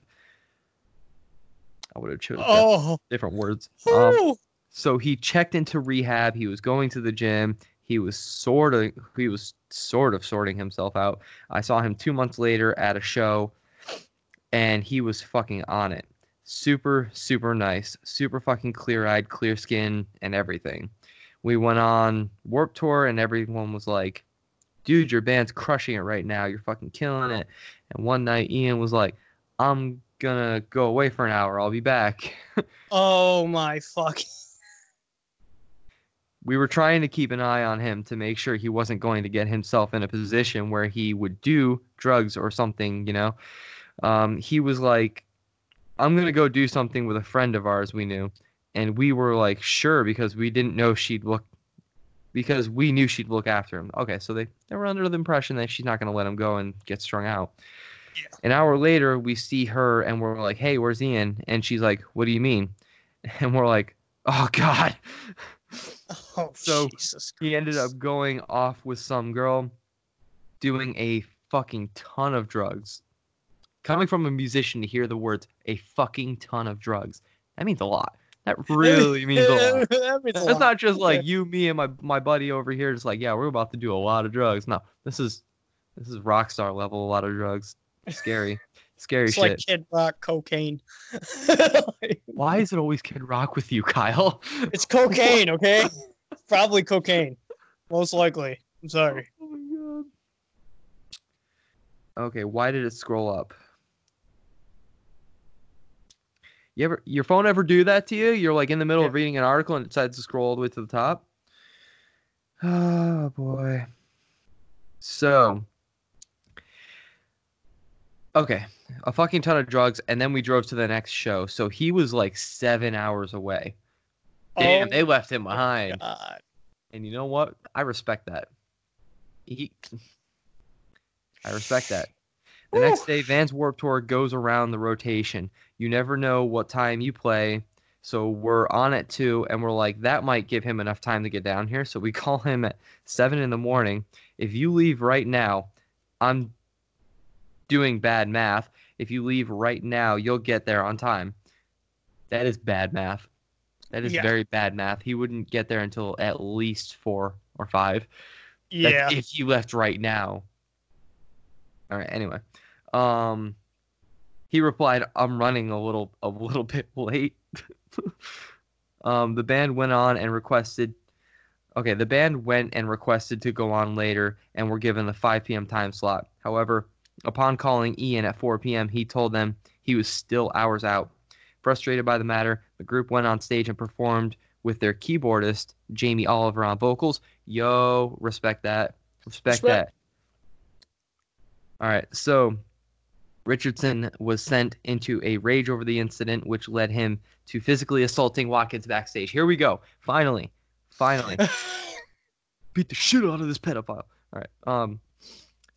I would have chosen Oh. different words. Um, so he checked into rehab. He was going to the gym. He was sort of he was sort of sorting himself out. I saw him two months later at a show, and he was fucking on it. Super super nice, super fucking clear eyed, clear skin, and everything. We went on Warped Tour, and everyone was like, "Dude, your band's crushing it right now. You're fucking killing it." And one night, Ian was like, "I'm gonna go away for an hour. I'll be back." [laughs] Oh my fuck. We were trying to keep an eye on him to make sure he wasn't going to get himself in a position where he would do drugs or something, you know. Um, he was like, I'm going to go do something with a friend of ours we knew. And we were like, sure, because we didn't know she'd look, because we knew she'd look after him. Okay, so they, they were under the impression that she's not going to let him go and get strung out. Yeah. An hour later, we see her and we're like, hey, where's Ian? And she's like, what do you mean? [laughs] And we're like, oh, God. [laughs] [laughs] Oh So, Jesus. He ended up going off with some girl doing a fucking ton of drugs. Coming from a musician to hear the words a fucking ton of drugs, that means a lot. That [laughs] really means a lot. [laughs] That means a That's lot. not just like you, me, and my my buddy over here. Just like, yeah, we're about to do a lot of drugs. No, this is this is rock star level. A lot of drugs. Scary, scary It's shit. like Kid Rock cocaine. [laughs] Why is it always Kid Rock with you, Kyle? it's cocaine, [laughs] okay? Probably cocaine. Most likely. I'm sorry. Oh my god. Okay, why did it scroll up? You ever your phone ever do that to you? You're like in the middle of reading an article and it decides to scroll all the way to the top. [sighs] Oh boy. So Okay. A fucking ton of drugs, and then we drove to the next show. So he was like seven hours away. Damn, Oh they left him behind. God. And you know what? I respect that. He, I respect that. The next day, Vans Warped Tour goes around the rotation. You never know what time you play. So we're on at two, and we're like, that might give him enough time to get down here. So we [laughs] call him at seven in the morning. If you leave right now, I'm doing bad math. If you leave right now, you'll get there on time. That is bad math. That is Yeah. very bad math. He wouldn't get there until at least four or five. That's Yeah. if he left right now. All right. Anyway, um, he replied, "I'm running a little a little [laughs] bit late." [laughs] um, the band went on and requested. Okay, the band went and requested to go on later, and were given the 5 p.m. time slot. However, upon calling Ian at 4 p.m., he told them he was still hours out. Frustrated by the matter, the group went on stage and performed with their keyboardist Jamie Oliver on vocals. Yo, respect that. Respect, Respect. that. All right, so Richardson was sent into a rage over the incident, which led him to physically assaulting Watkins backstage. Here we go. Finally, finally, [laughs] beat the shit out of this pedophile. All right. Um,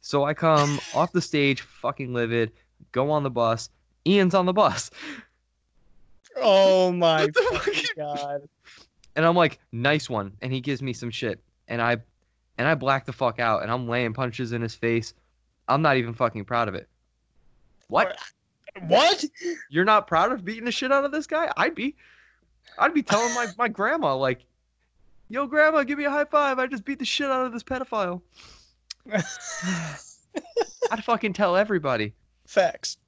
so I come off the stage, fucking livid. Go on the bus. Ian's on the bus. oh [laughs] my What the fucking fuck? god. and I'm like, nice one. And he gives me some shit. And I and I black the fuck out and I'm laying punches in his face. I'm not even fucking proud of it. What? What? You're not proud of beating the shit out of this guy? I'd be. I'd be telling my, my grandma, like, yo, grandma, give me a high five. I just beat the shit out of this pedophile. [sighs] I'd fucking tell everybody. Facts.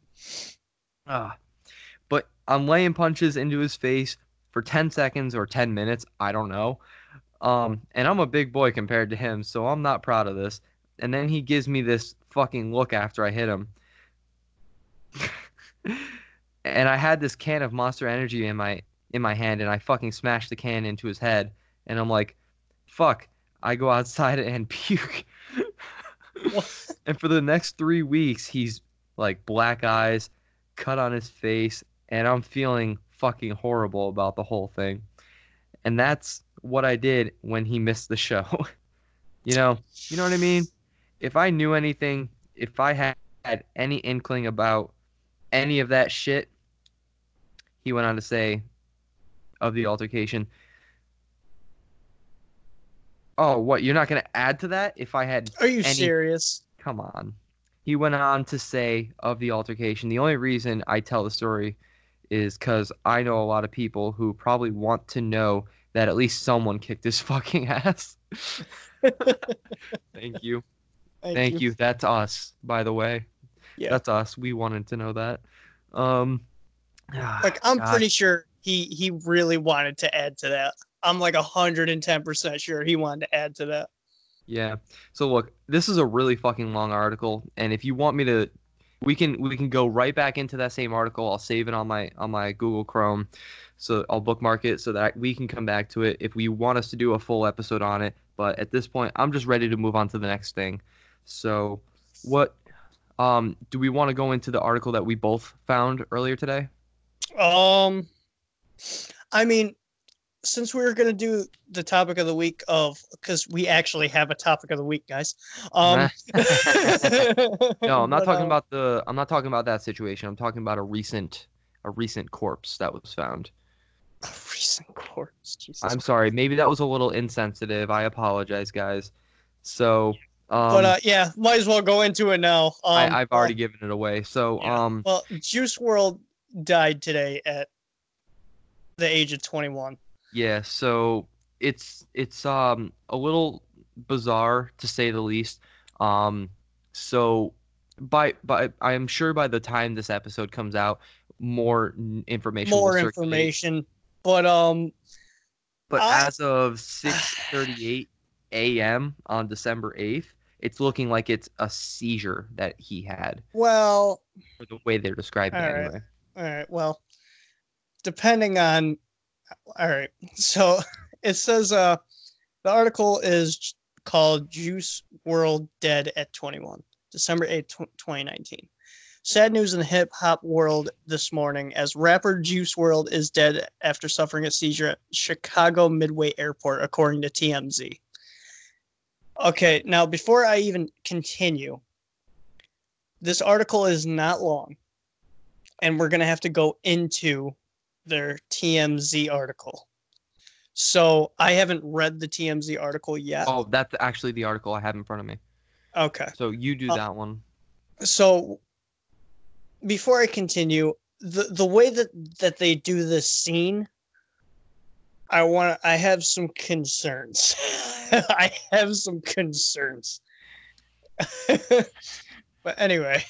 Ah. But I'm laying punches into his face for 10 seconds or 10 minutes. I don't know. Um, and I'm a big boy compared to him, so I'm not proud of this. And then he gives me this fucking look after I hit him. [laughs] and I had this can of Monster Energy in my in my hand, and I fucking smashed the can into his head. And I'm like, fuck. I go outside [laughs] and puke. [laughs] And for the next three weeks, he's like black eyes, cut on his face, and I'm feeling fucking horrible about the whole thing. And that's what I did when he missed the show. [laughs] you know, you know what I mean? If I knew anything, if I had, had any inkling about any of that shit, he went on to say of the altercation. Oh, what? You're not going to add to that? If I had Are you Any- serious? Come on. He went on to say of the altercation, the only reason I tell the story is because I know a lot of people who probably want to know that at least someone kicked his [laughs] fucking ass. [laughs] Thank you. Thank you. That's us, by the way. Yeah. That's us. We wanted to know that. Um, [sighs] Like I'm God. pretty sure he he really wanted to add to that. I'm like hundred and ten percent sure he wanted to add to that. Yeah. So look, this is a really fucking long article, and if you want me to, we can we can go right back into that same article. I'll save it on my on my Google Chrome, so I'll bookmark it so that we can come back to it if we want us to do a full episode on it. But at this point, I'm just ready to move on to the next thing. So, what um do we want to go into the article that we both found earlier today? Um, I mean, since we were gonna do the topic of the week of because we actually have a topic of the week, guys. Um, [laughs] No, I'm not but, talking uh, about the. I'm not talking about that situation. I'm talking about a recent a recent corpse that was found. a recent corpse. Jesus. I'm sorry. Maybe that was a little insensitive. I apologize, guys. So, um, but uh, yeah, might as well go into it now. Um, I, I've already given it away. So, yeah. um, Well, Juice WRLD died today at the age of 21. Yeah. So it's it's um a little bizarre to say the least. Um, so by by I am sure by the time this episode comes out, more information. More information, but um, But I- as of 6:38 a.m. on December 8th, it's looking like it's a seizure that he had, well, the way they're describing it All right. anyway. all right, well, depending on, all right, so [laughs] it says uh, the article is called "Juice WRLD Dead at 21," December 8, 2019. Sad news in the hip hop world this morning as rapper Juice WRLD is dead after suffering a seizure at Chicago Midway Airport, according to TMZ. Okay, now before I even continue, this article is not long, and we're going to have to go into their TMZ article. So I haven't read the TMZ article yet. Oh, that's actually the article I have in front of me. Okay. So you do Uh, that one. so before I continue, the the way that that they do this scene, I want I have some concerns. [laughs] I have some concerns. [laughs] but anyway,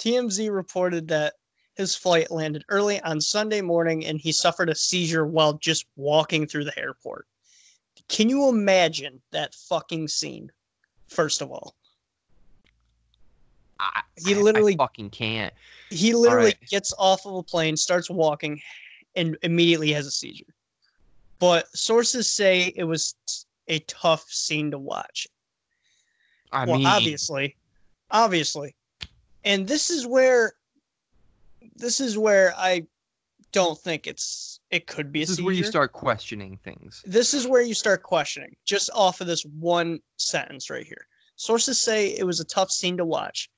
TMZ reported that his flight landed early on Sunday morning and he suffered a seizure while just walking through the airport. Can you imagine that fucking scene? First of all, I, he literally- I fucking can't. he literally right. gets off of a plane, starts walking, and immediately has a seizure. But sources say it was a tough scene to watch. I well, mean, obviously, obviously, and this is where, this is where I don't think it's it could be a this is seizure. where you start questioning things. This is where you start questioning, just off of this one sentence right here. Sources say it was a tough scene to watch,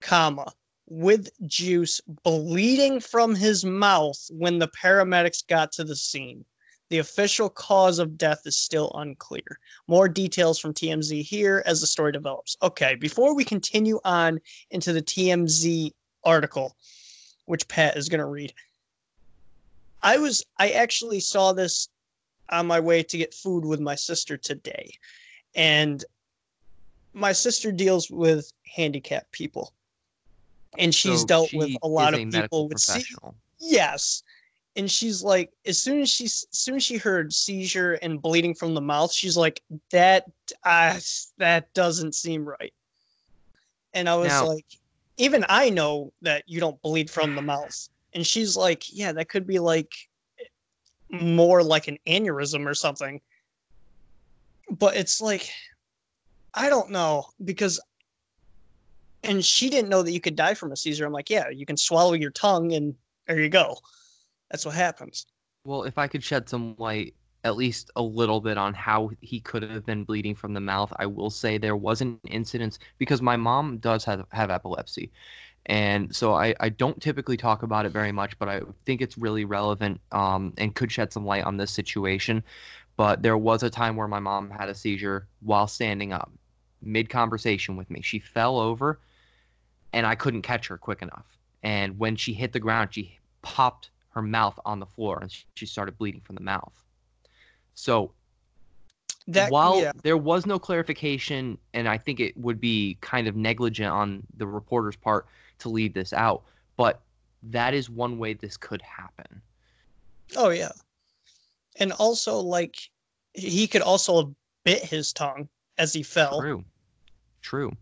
comma, with juice bleeding from his mouth when the paramedics got to the scene. The official cause of death is still unclear. More details from TMZ here as the story develops. Okay, before we continue on into the TMZ article, which Pat is going to read, I was I actually saw this on my way to get food with my sister today. And my sister deals with handicapped people. And she's So dealt she with a lot is of people with se- yes. And she's like, as soon as she as soon as she heard seizure and bleeding from the mouth, she's like, that uh, that doesn't seem right. And I was Now- like, even I know that you don't bleed from the mouth. And she's like, yeah, that could be like more like an aneurysm or something. But it's like, I don't know because, and she didn't know that you could die from a seizure. I'm like, yeah, you can swallow your tongue and there you go. That's what happens. Well, if I could shed some light, at least a little bit, on how he could have been bleeding from the mouth, I will say there was an incident because my mom does have, have epilepsy. And so I, I don't typically talk about it very much, but I think it's really relevant um, and could shed some light on this situation. But there was a time where my mom had a seizure while standing up, mid conversation with me. She fell over and I couldn't catch her quick enough. And when she hit the ground, she popped her mouth on the floor and she started bleeding from the mouth. So That while yeah, there was no clarification, and I think it would be kind of negligent on the reporter's part to leave this out, but that is one way this could happen. oh yeah, and also like he could also have bit his tongue as he fell. True. True.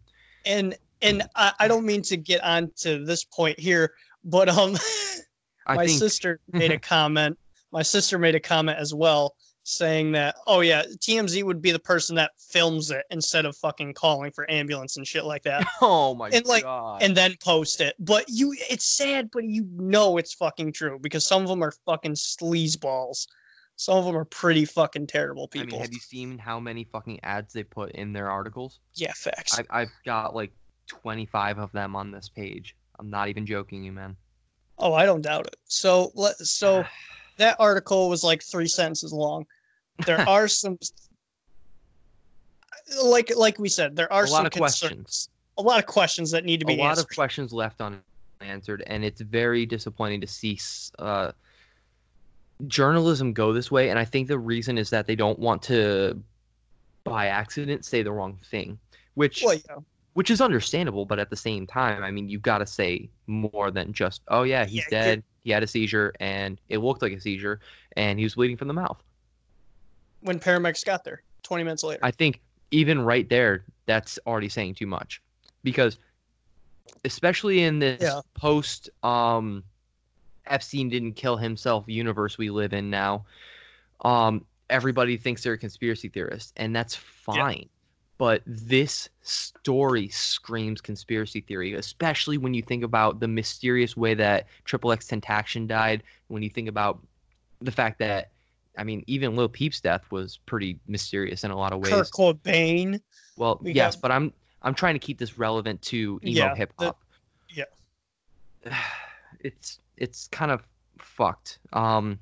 And and I, I don't mean to get on to this point here, but um, [laughs] my think sister made a [laughs] comment. My sister made a comment as well, saying that oh yeah, TMZ would be the person that films it instead of fucking calling for ambulance and shit like that. [laughs] Oh my And, like, god. and then post it. But you, it's sad, but you know it's fucking true because some of them are fucking sleazeballs. Some of them are pretty fucking terrible I people. mean, have you seen how many fucking ads they put in their articles? yeah, facts. I, I've got like 25 of them on this page. I'm not even joking you, man. oh, I don't doubt it. So let so [sighs] [sighs] [sighs] that article was like three sentences long. There [laughs] are some, like like we said, there are A some lot of concerns. questions. A lot of questions that need to be a lot answered. of questions left unanswered, and it's very disappointing to see uh, journalism go this way. And I think the reason is that they don't want to, by accident, say the wrong thing. Which well, yeah. which is understandable, but at the same time, I mean, you've got to say more than just, oh yeah, he's Yeah, dead. He had a seizure, and it looked like a seizure, and he was bleeding from the mouth. when paramedics got there 20 minutes later. I think even right there, that's already saying too much, because especially in this Yeah. post um, Epstein didn't kill himself universe we live in now, um, everybody thinks they're a conspiracy theorist, and that's fine. But this story screams conspiracy theory, especially when you think about the mysterious way that Triple X Tentacion died. When you think about the fact that, I mean, even Lil Peep's death was pretty mysterious in a lot of ways. Kurt Cobain. Well, We yes, got- but I'm I'm trying to keep this relevant to emo Yeah, hip hop. yeah. [sighs] It's it's kind of fucked. Um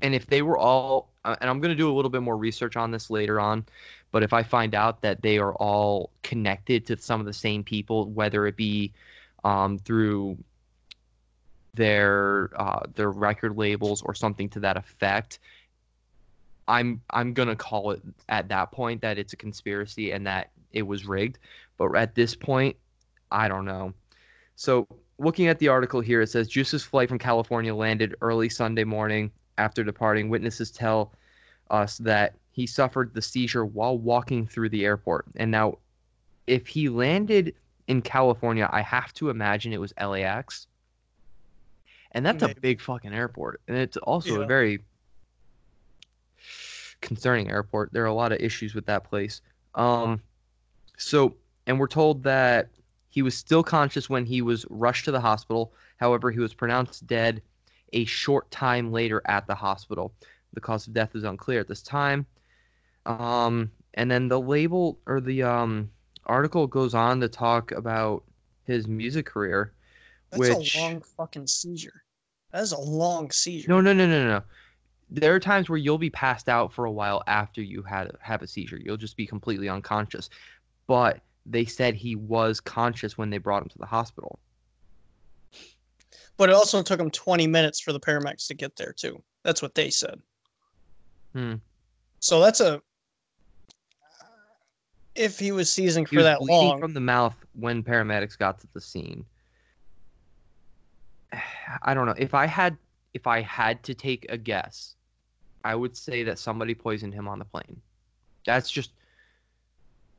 and if they were all uh, and I'm going to do a little bit more research on this later on, but if I find out that they are all connected to some of the same people, whether it be um, through their uh, their record labels or something to that effect, I'm I'm gonna call it at that point that it's a conspiracy and that it was rigged. But at this point, I don't know. So looking at the article here, it says Juice's flight from California landed early Sunday morning. After departing, witnesses tell us that he suffered the seizure while walking through the airport. And now, if he landed in California, I have to imagine it was LAX. And that's a big fucking airport. And it's also a very concerning airport. There are a lot of issues with that place. Um, so, and we're told that he was still conscious when he was rushed to the hospital. However, he was pronounced dead a short time later at the hospital. The cause of death is unclear at this time. Um, and then the label or the um, article goes on to talk about his music career. That's which a long fucking seizure. That is a long seizure. no, no, no, no, no. There are times where you'll be passed out for a while after you had have a seizure. You'll just be completely unconscious. But they said he was conscious when they brought him to the hospital. But it also took him 20 minutes for the paramedics to get there too. That's what they said. Hmm. So that's a. If he was seizing for was that long, from the mouth when paramedics got to the scene. [sighs] I don't know. If I had if I had to take a guess, I would say that somebody poisoned him on the plane. That's just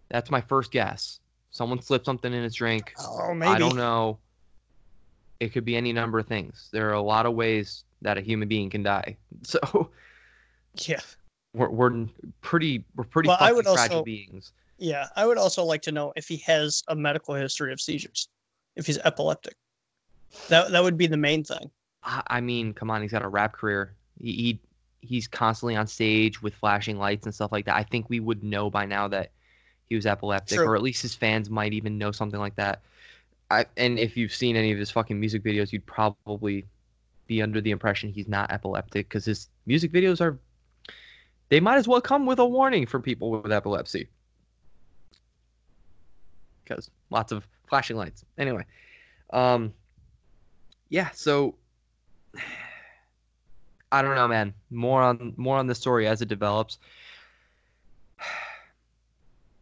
that's my first guess. Someone slipped something in his drink. oh maybe. I don't know. It could be any number of things. There are a lot of ways that a human being can die. [laughs] So Yeah, we're, we're pretty we're pretty Well, I would fragile also- beings. Yeah. I would also like to know if he has a medical history of seizures, if he's epileptic. That that would be the main thing. I mean, come on, he's got a rap career. He, he he's constantly on stage with flashing lights and stuff like that. I think we would know by now that he was epileptic, True. or at least his fans might even know something like that. I and if you've seen any of his fucking music videos, you'd probably be under the impression he's not epileptic because his music videos are. They might as well come with a warning for people with epilepsy. Because lots of flashing lights. Anyway, um, yeah. So [sighs] I don't know, man. More on more on the story as it develops. [sighs]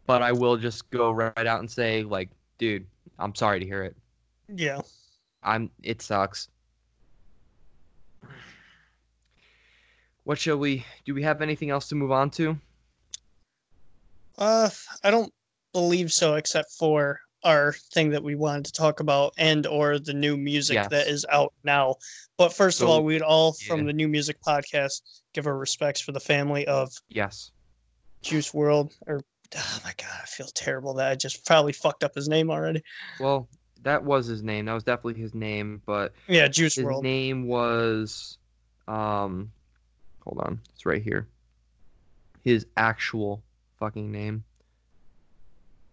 But I will just go right out and say, like, dude, I'm sorry to hear it. Yeah. I'm. It sucks. What shall we? Do we have anything else to move on to? Uh, I don't believe so, except for our thing that we wanted to talk about and or the new music Yes. that is out now. But first of all, we'd all yeah. from the NuMusick podcast give our respects for the family of Yes. Juice WRLD. Or oh my god, I feel terrible that I just probably fucked up his name already. Well, that was his name. That was definitely his name. But Yeah, Juice his World. name was, um, hold on, it's right here. His actual fucking name.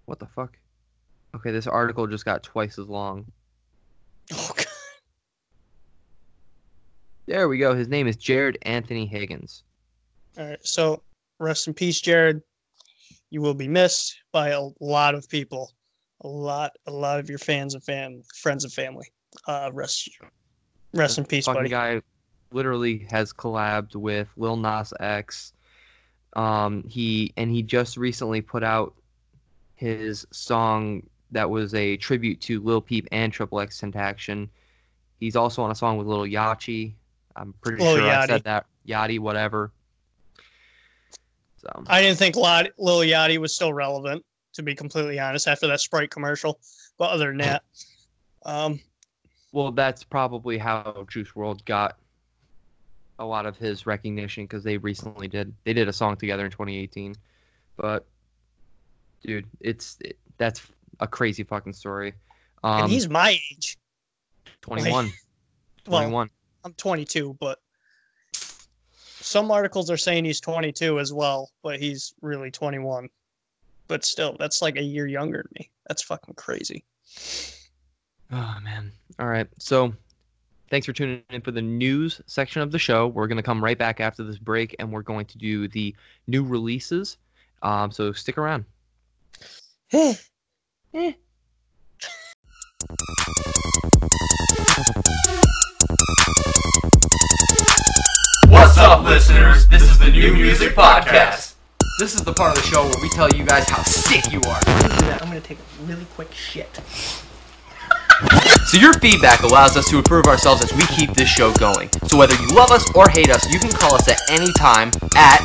What the fuck? Okay, this article just got twice as long. [laughs] Oh god. There we go. His name is Jared Anthony Higgins. All right, so rest in peace, Jared. You will be missed by a lot of people, a lot, a lot of your fans and fam, friends and family. Uh, rest, rest in peace, buddy. guy literally has collabed with Lil Nas X. Um, he and he just recently put out his song that was a tribute to Lil Peep and Triple X Tentacion. He's also on a song with Lil Yachty. I'm pretty Lil sure I said that. Yachty, whatever. So I didn't think Lil Yachty was still relevant, to be completely honest, after that Sprite commercial. But other than that, [laughs] um, Well, that's probably how Juice WRLD got a lot of his recognition because they recently did they did a song together in 2018. But dude, it's it, that's a crazy fucking story. Um, and he's my age. 21. Well, 21. I'm 22, but some articles are saying he's 22 as well, but he's really 21. But still, that's like a year younger than me. That's fucking crazy. [sighs] Oh man. All right. So thanks for tuning in for the news section of the show. We're gonna come right back after this break and we're going to do the new releases. Um, so stick around. Eh. What's up, listeners? This is the NuMusick Podcast. This is the part of the show where we tell you guys how sick you are. I'm gonna take a really quick shit. So your feedback allows us to improve ourselves as we keep this show going. So whether you love us or hate us, you can call us at any time at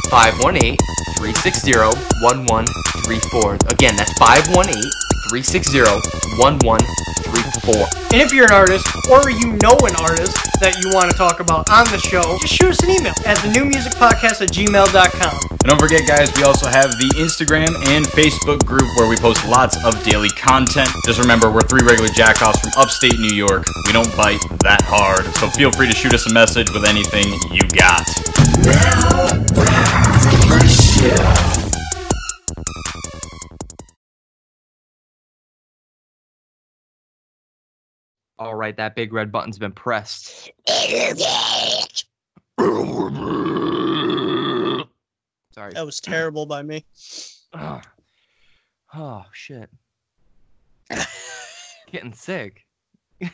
518-360-1134. Again, that's 518-360-1134. And if you're an artist, or you know an artist that you want to talk about on the show, just shoot us an email at the numusick podcast at gmail.com. And don't forget, guys, we also have the Instagram and Facebook group where we post lots of daily content. Just remember, we're three regular jackoffs from upstate New York. We don't bite that hard, so feel free to shoot us a message with anything you got. All right, that big red button's been pressed. Sorry. That was terrible by me. Ugh. Oh shit. Getting sick. [laughs]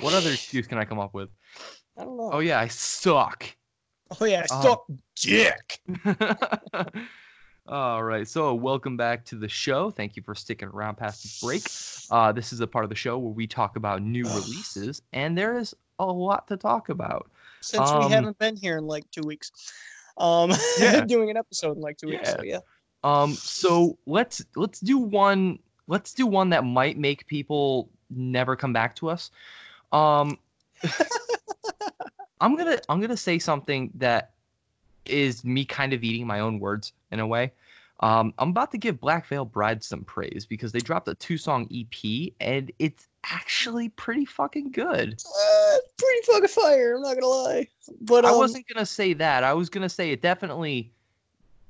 what other excuse can I come up with? I don't know. Oh yeah, I suck. Oh yeah, I Oh. suck dick. [laughs] All right, so welcome back to the show. Thank you for sticking around past the break. Uh, this is a part of the show where we talk about new [sighs] releases, and there is a lot to talk about. Since Um, we haven't been here in like two weeks. Um [laughs] Yeah. doing an episode in like two weeks. So yeah. Um, so let's let's do one. Let's do one that might make people never come back to us. Um, [laughs] I'm gonna I'm gonna say something that is me kind of eating my own words in a way. Um, I'm about to give Black Veil Bride some praise because they dropped a two song EP and it's actually pretty fucking good. Uh, pretty fucking fire, I'm not gonna lie. But um, I wasn't gonna say that. I was gonna say it definitely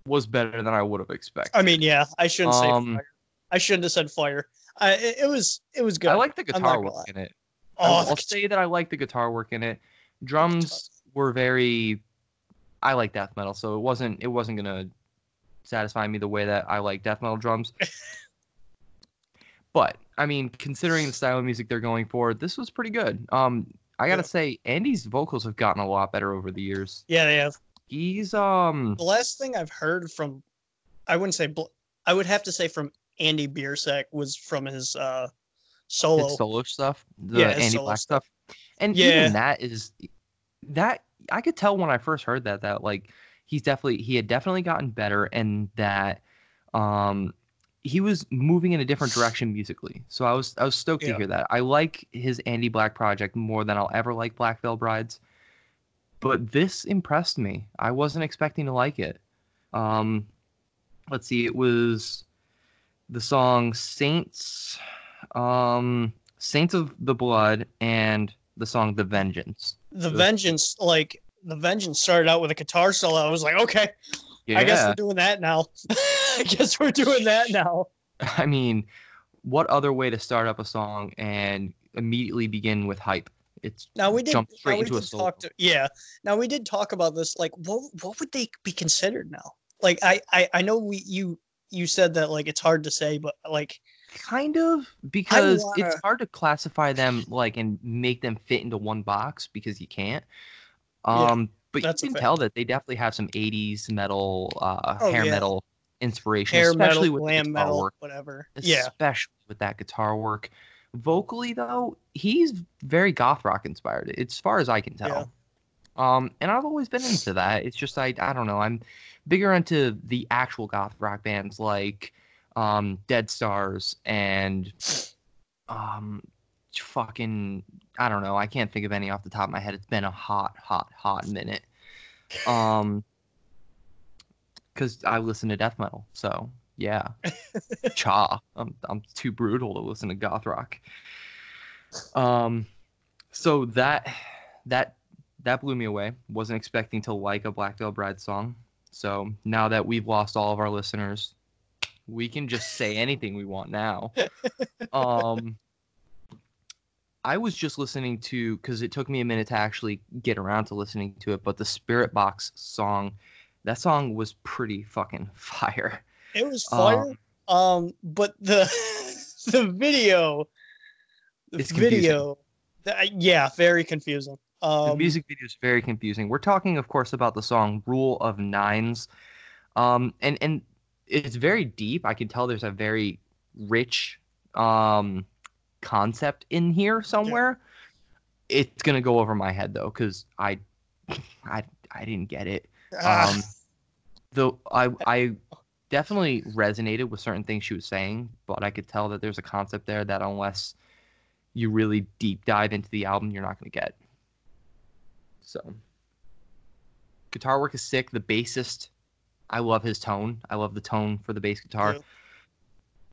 was better than I would have expected. I mean, yeah, I shouldn't say Um, fire. I shouldn't have said fire. I it, it was it was good. I like the guitar work lie. in it. Oh, I'll, I'll say that I like the guitar work in it. Drums were very. I like death metal, so it wasn't. It wasn't gonna satisfy me the way that I like death metal drums. [laughs] but I mean, considering the style of music they're going for, this was pretty good. Um, I gotta Yeah. say, Andy's vocals have gotten a lot better over the years. yeah, they have. He's um. The last thing I've heard from, I wouldn't say, bl- I would have to say from Andy Biersack was from his uh solo. his solo stuff, the Yeah, Andy Black stuff. stuff. And Yeah. even that is that I could tell when I first heard that that like he's definitely he had definitely gotten better and that um he was moving in a different direction musically. So I was I was stoked to hear that. I like his Andy Black project more than I'll ever like Black Veil Brides. But this impressed me. I wasn't expecting to like it. Um let's see, it was the song Saints um Saints of the Blood and the song The Vengeance. the Vengeance, like the Vengeance, started out with a guitar solo. I was like, okay, Yeah. [laughs] I guess we're doing that now. I guess we're doing that now. I mean, what other way to start up a song and immediately begin with hype? It's Now we did. jump straight into a solo. to, yeah. Now we did talk about this. Like, what what would they be considered now? Like, I I, I know we you you said that like it's hard to say, but like kind of because it's wanna- hard to classify them like and make them fit into one box because you can't. Yeah, Um, but that's you can tell that they definitely have some '80s metal, uh, Oh, hair yeah. metal inspiration, Hair especially metal, with glam metal, work. whatever. Yeah. especially with that guitar work. Vocally, though, he's very goth rock inspired, as far as I can tell. Um, and I've always been into that. It's just I I don't know. I'm bigger into the actual goth rock bands like um, Dead Stars and um, fucking I don't know. I can't think of any off the top of my head. It's been a hot, hot, hot minute. Um, because I listen to death metal, so yeah. [laughs] Cha. I'm I'm too brutal to listen to goth rock. Um so that that that blew me away. Wasn't expecting to like a Black Veil Bride song. So now that we've lost all of our listeners, we can just say [laughs] anything we want now. [laughs] Um I was just listening to because it took me a minute to actually get around to listening to it, but the Spiritbox song, that song was pretty fucking [laughs] fire. It was fire. Um, Um, but the the video, the It's video, the- yeah, very confusing. Um, the music video is very confusing. We're talking, of course, about the song "Rule of Nines," um, and and it's very deep. I can tell there's a very rich um, concept in here somewhere. It's gonna go over my head though, because I, I, I didn't get it. ah, Um, though I, I definitely resonated with certain things she was saying, but I could tell that there's a concept there that unless you really deep dive into the album, you're not gonna get. So, guitar work is sick. The bassist, I love his tone. I love the tone for the bass guitar. Yeah.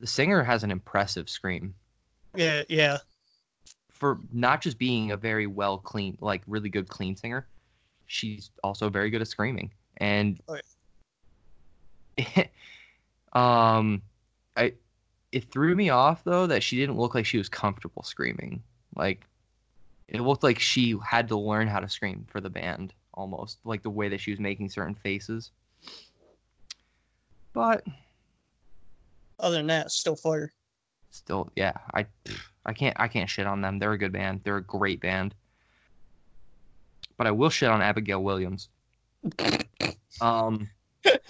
The singer has an impressive scream yeah, yeah. for not just being a very well clean, like really good clean singer. She's also very good at screaming, and Oh, [laughs] um, I it threw me off though that she didn't look like she was comfortable screaming. Like it looked like she had to learn how to scream for the band almost, like the way that she was making certain faces. But Other than that, still fire. still, yeah, I I can't I can't shit on them. They're a good band. They're a great band. But I will shit on Abigail Williams. [laughs] Um, [laughs]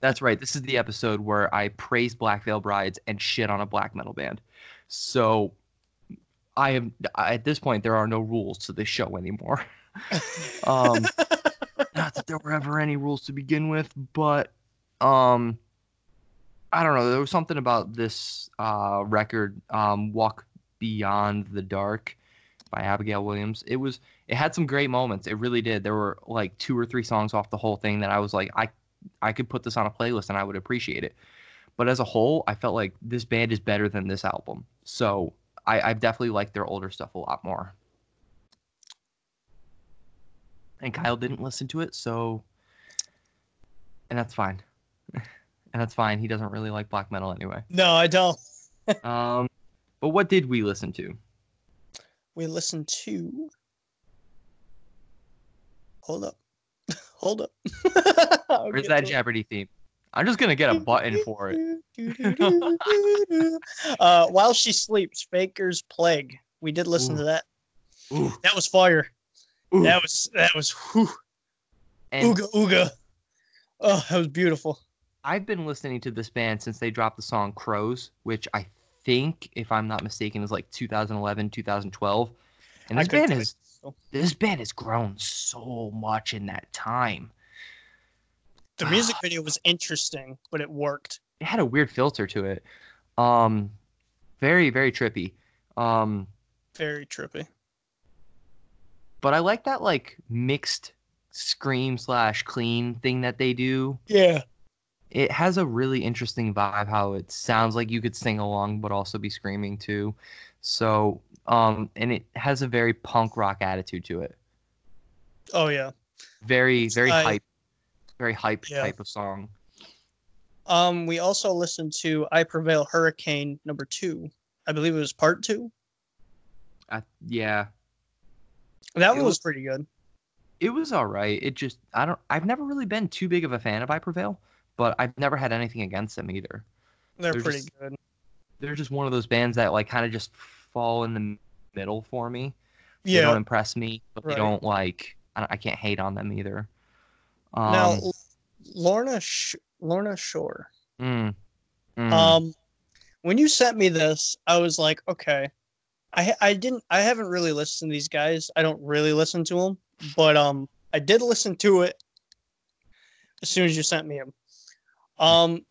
that's right. This is the episode where I praise Black Veil Brides and shit on a black metal band. So I am at this point there are no rules to this show anymore. [laughs] Um, [laughs] not that there were ever any rules to begin with, but um, I don't know. There was something about this uh, record, um, "Walk Beyond the Dark" by Abigail Williams. It was. It had some great moments. It really did. There were like two or three songs off the whole thing that I was like, I, I could put this on a playlist and I would appreciate it. But as a whole, I felt like this band is better than this album. So I, I've definitely liked their older stuff a lot more. And Kyle didn't listen to it, so and that's fine. [laughs] and that's fine. He doesn't really like black metal anyway. no, I don't. [laughs] Um, but what did we listen to? We listened to. Hold up. [laughs] Hold up. Where's that. Jeopardy theme? I'm just gonna get a button [laughs] for it. [laughs] uh, while she sleeps, Faker's plague. We did listen Ooh. to that. Ooh, That was fire. ooh. That was that was whew, And ooga ooga. Oh, that was beautiful. I've been listening to this band since they dropped the song Crows, which I think, if I'm not mistaken, is like 2011, 2012. And this band has you. this band has grown so much in that time. The music video was interesting, but it worked. It had a weird filter to it. Um, very very trippy. Um, Very trippy. but I like that like mixed scream slash clean thing that they do. Yeah. it has a really interesting vibe how it sounds like you could sing along but also be screaming too so um and it has a very punk rock attitude to it Oh yeah. very very I- hype very hype Yeah. type of song Um, we also listened to "I Prevail" Hurricane number two. I believe it was part two. I, yeah That It one was was- pretty good. it was all right it just i don't i've never really been too big of a fan of i prevail but i've never had anything against them either They're, They're pretty just- good. they're just one of those bands that like kind of just fall in the middle for me they don't impress me but Right. they don't like I, don't- I can't hate on them either um, now, Lorna Sh- Lorna Shore. Mm. Mm. Um, when you sent me this, I was like, okay. I I didn't I haven't really listened to these guys. I don't really listen to them, but um, I did listen to it as soon as you sent me them. Um,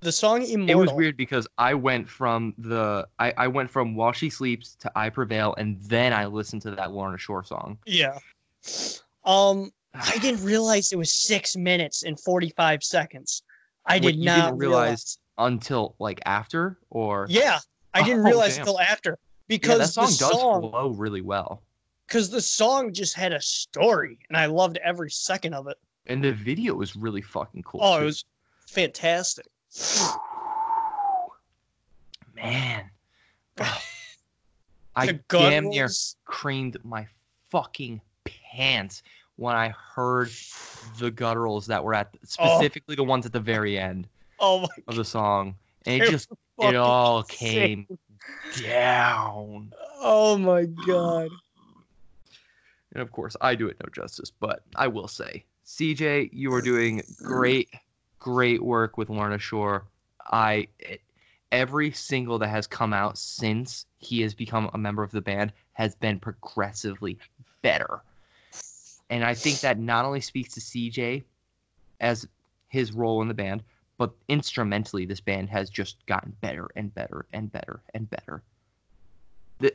the song Immortal. it was weird because I went from the I, I went from While She Sleeps to I Prevail, and then I listened to that Lorna Shore song. Yeah. Um, I didn't realize it was six minutes and forty five seconds. I Wait, did you not didn't realize until like after or Yeah, I didn't Oh, realize damn. until after Yeah, because that song the does song flow really well, because the song just had a story and I loved every second of it. and the video was really fucking cool. Oh, it was fantastic. [sighs] man. [sighs] [laughs] I damn near creamed my fucking pants when I heard the gutturals that were at oh. specifically the ones at the very end Oh my of the song, and it just it all came down. Oh my god. [sighs] And of course, I do it no justice, but I will say, CJ, you are doing great, great work with Lorna Shore. I it, every single that has come out since he has become a member of the band has been progressively better. And I think that not only speaks to CJ as his role in the band, but instrumentally, this band has just gotten better and better and better and better.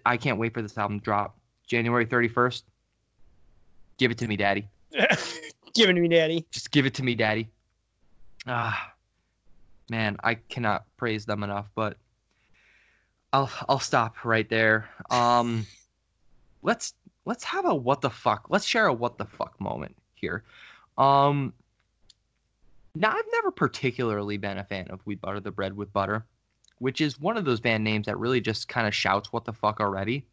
I can't wait for this album to drop January 31st. Give it to me, daddy. [laughs] give it to me daddy. Just give it to me, daddy. Ah, man, I cannot praise them enough, but I'll I'll stop right there. Um, let's let's have a what the fuck. Let's share a what the fuck moment here. Um, now I've never particularly been a fan of We Butter the Bread with Butter, which is one of those band names that really just kind of shouts what the fuck already.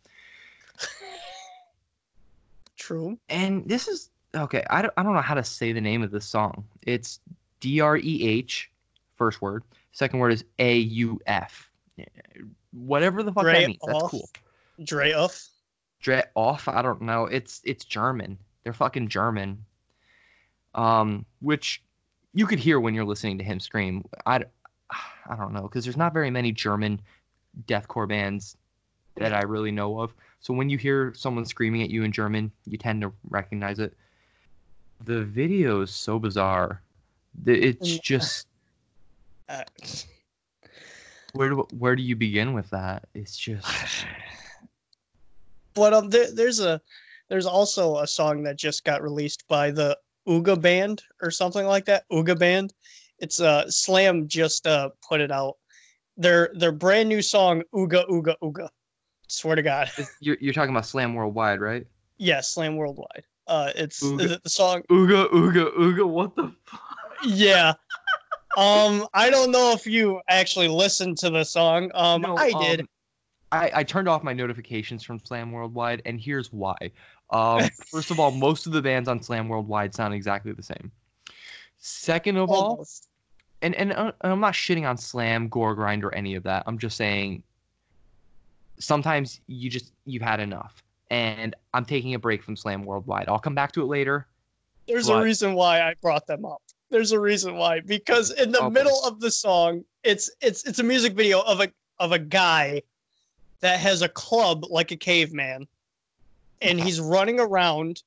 True. and this is okay I don't, I don't know how to say the name of this song it's d-r-e-h first word second word is a-u-f whatever the fuck Dre that means that's cool Dre off. Off? I don't know. It's it's german. They're fucking german. Um which you could hear when you're listening to him scream. I, I don't know because there's not very many german deathcore bands that i really know of. So when you hear someone screaming at you in German, you tend to recognize it. The video is so bizarre. It's just Uh, [laughs] where do where do you begin with that? It's just [sighs] [sighs] [sighs] but um, there, there's a there's also a song that just got released by the Ooga Band or something like that. Ooga Band. It's uh Slam just uh put it out. Their their brand new song Ooga Ooga Ooga. Swear to God. you're you're talking about Slam Worldwide, right? Yeah, Slam Worldwide. Uh, it's Ooga. the, the song. Ooga ooga ooga. What the? Fuck? Yeah. [laughs] Um, I don't know if you actually listened to the song. Um, No, I did. um, I, I turned off my notifications from Slam Worldwide, and here's why. Um, [laughs] first of all, most of the bands on Slam Worldwide sound exactly the same. Second of all, and and uh, I'm not shitting on Slam, Gore Grind, or any of that. I'm just saying sometimes you just you've had enough, and I'm taking a break from Slam Worldwide. I'll come back to it later. There's but- a reason why I brought them up. There's a reason why because in the Okay. middle of the song, it's it's it's a music video of a of a guy that has a club like a caveman, and he's running around,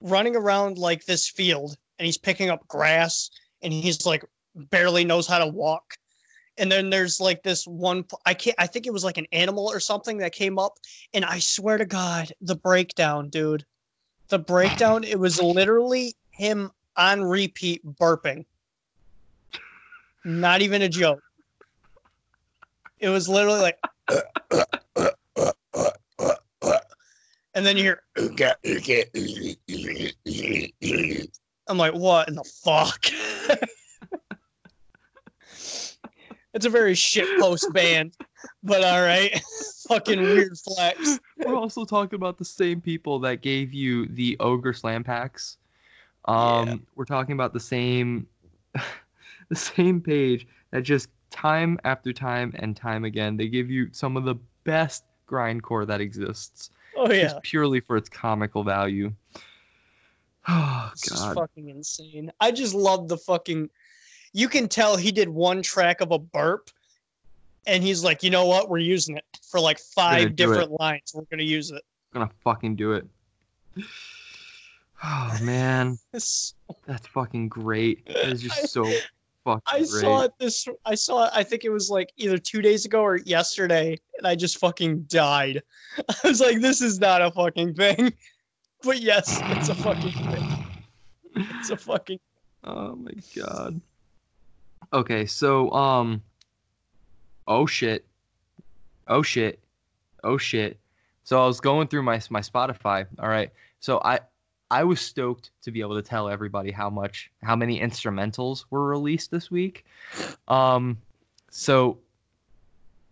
running around like this field, and he's picking up grass, and he's like barely knows how to walk. And then there's like this one I can't I think it was like an animal or something that came up and I swear to god the breakdown dude. The breakdown it was literally him on repeat burping. Not even a joke. It was literally like and then you hear i'm like what in the fuck [laughs] it's a very shit post band but all right [laughs] fucking weird flex We're also talking about the same people that gave you the Ogre Slam packs. Um, Yeah. we're talking about the same, [laughs] the same page that just time after time and time again they give you some of the best grindcore that exists, oh yeah just purely for its comical value. [sighs] Oh It's just God, fucking insane. I just love the fucking. you can tell he did one track of a burp, and he's like, you know what, we're using it for like five do it. different lines. We're gonna use it. gonna fucking do it. [sighs] Oh man, [laughs] that's fucking great. It's just [laughs] so fucking I great. saw it this. I saw it. I think it was like either two days ago or yesterday, and I just fucking died. [laughs] I was like, this is not a fucking thing. [laughs] But yes, it's a fucking thing. It's a fucking. [laughs] Oh my god. Okay, so um oh shit. Oh shit. Oh shit. So I was going through my my Spotify. All right. So I I was stoked to be able to tell everybody how much how many instrumentals were released this week. Um so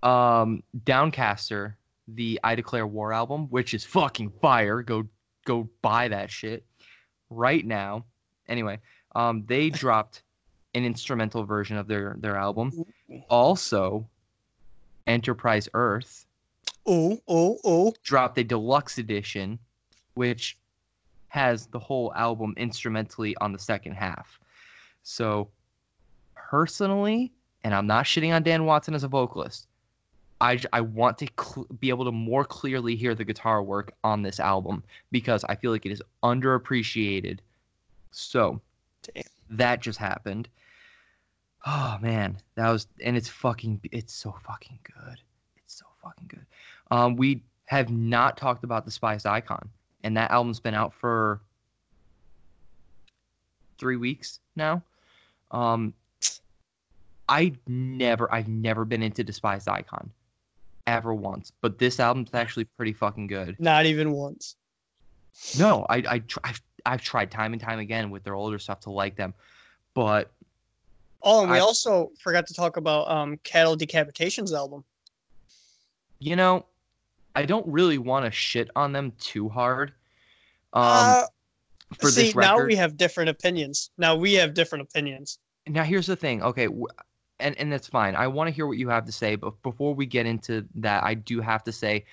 um Downcaster, the I Declare War album, which is fucking fire. Go go buy that shit right now. Anyway, um, they [laughs] dropped an instrumental version of their their album. Also, Enterprise Earth Oh, oh, oh. dropped a deluxe edition, which has the whole album instrumentally on the second half. So, personally, and I'm not shitting on Dan Watson as a vocalist, I, I want to cl- be able to more clearly hear the guitar work on this album because I feel like it is underappreciated. So, Damn. that just happened. Oh man, that was and it's fucking it's so fucking good. It's so fucking good. Um, we have not talked about Despised Icon, and that album's been out for three weeks now. Um, I never, I've never been into Despised Icon, ever once. But this album's actually pretty fucking good. Not even once. No, I, I, I've, I've tried time and time again with their older stuff to like them, but Oh, and we I- also forgot to talk about um Cattle Decapitation's album. you know, I don't really want to shit on them too hard. Um, uh, for see, this record, now we have different opinions. Now we have different opinions. now here's the thing okay and and that's fine i want to hear what you have to say but before we get into that i do have to say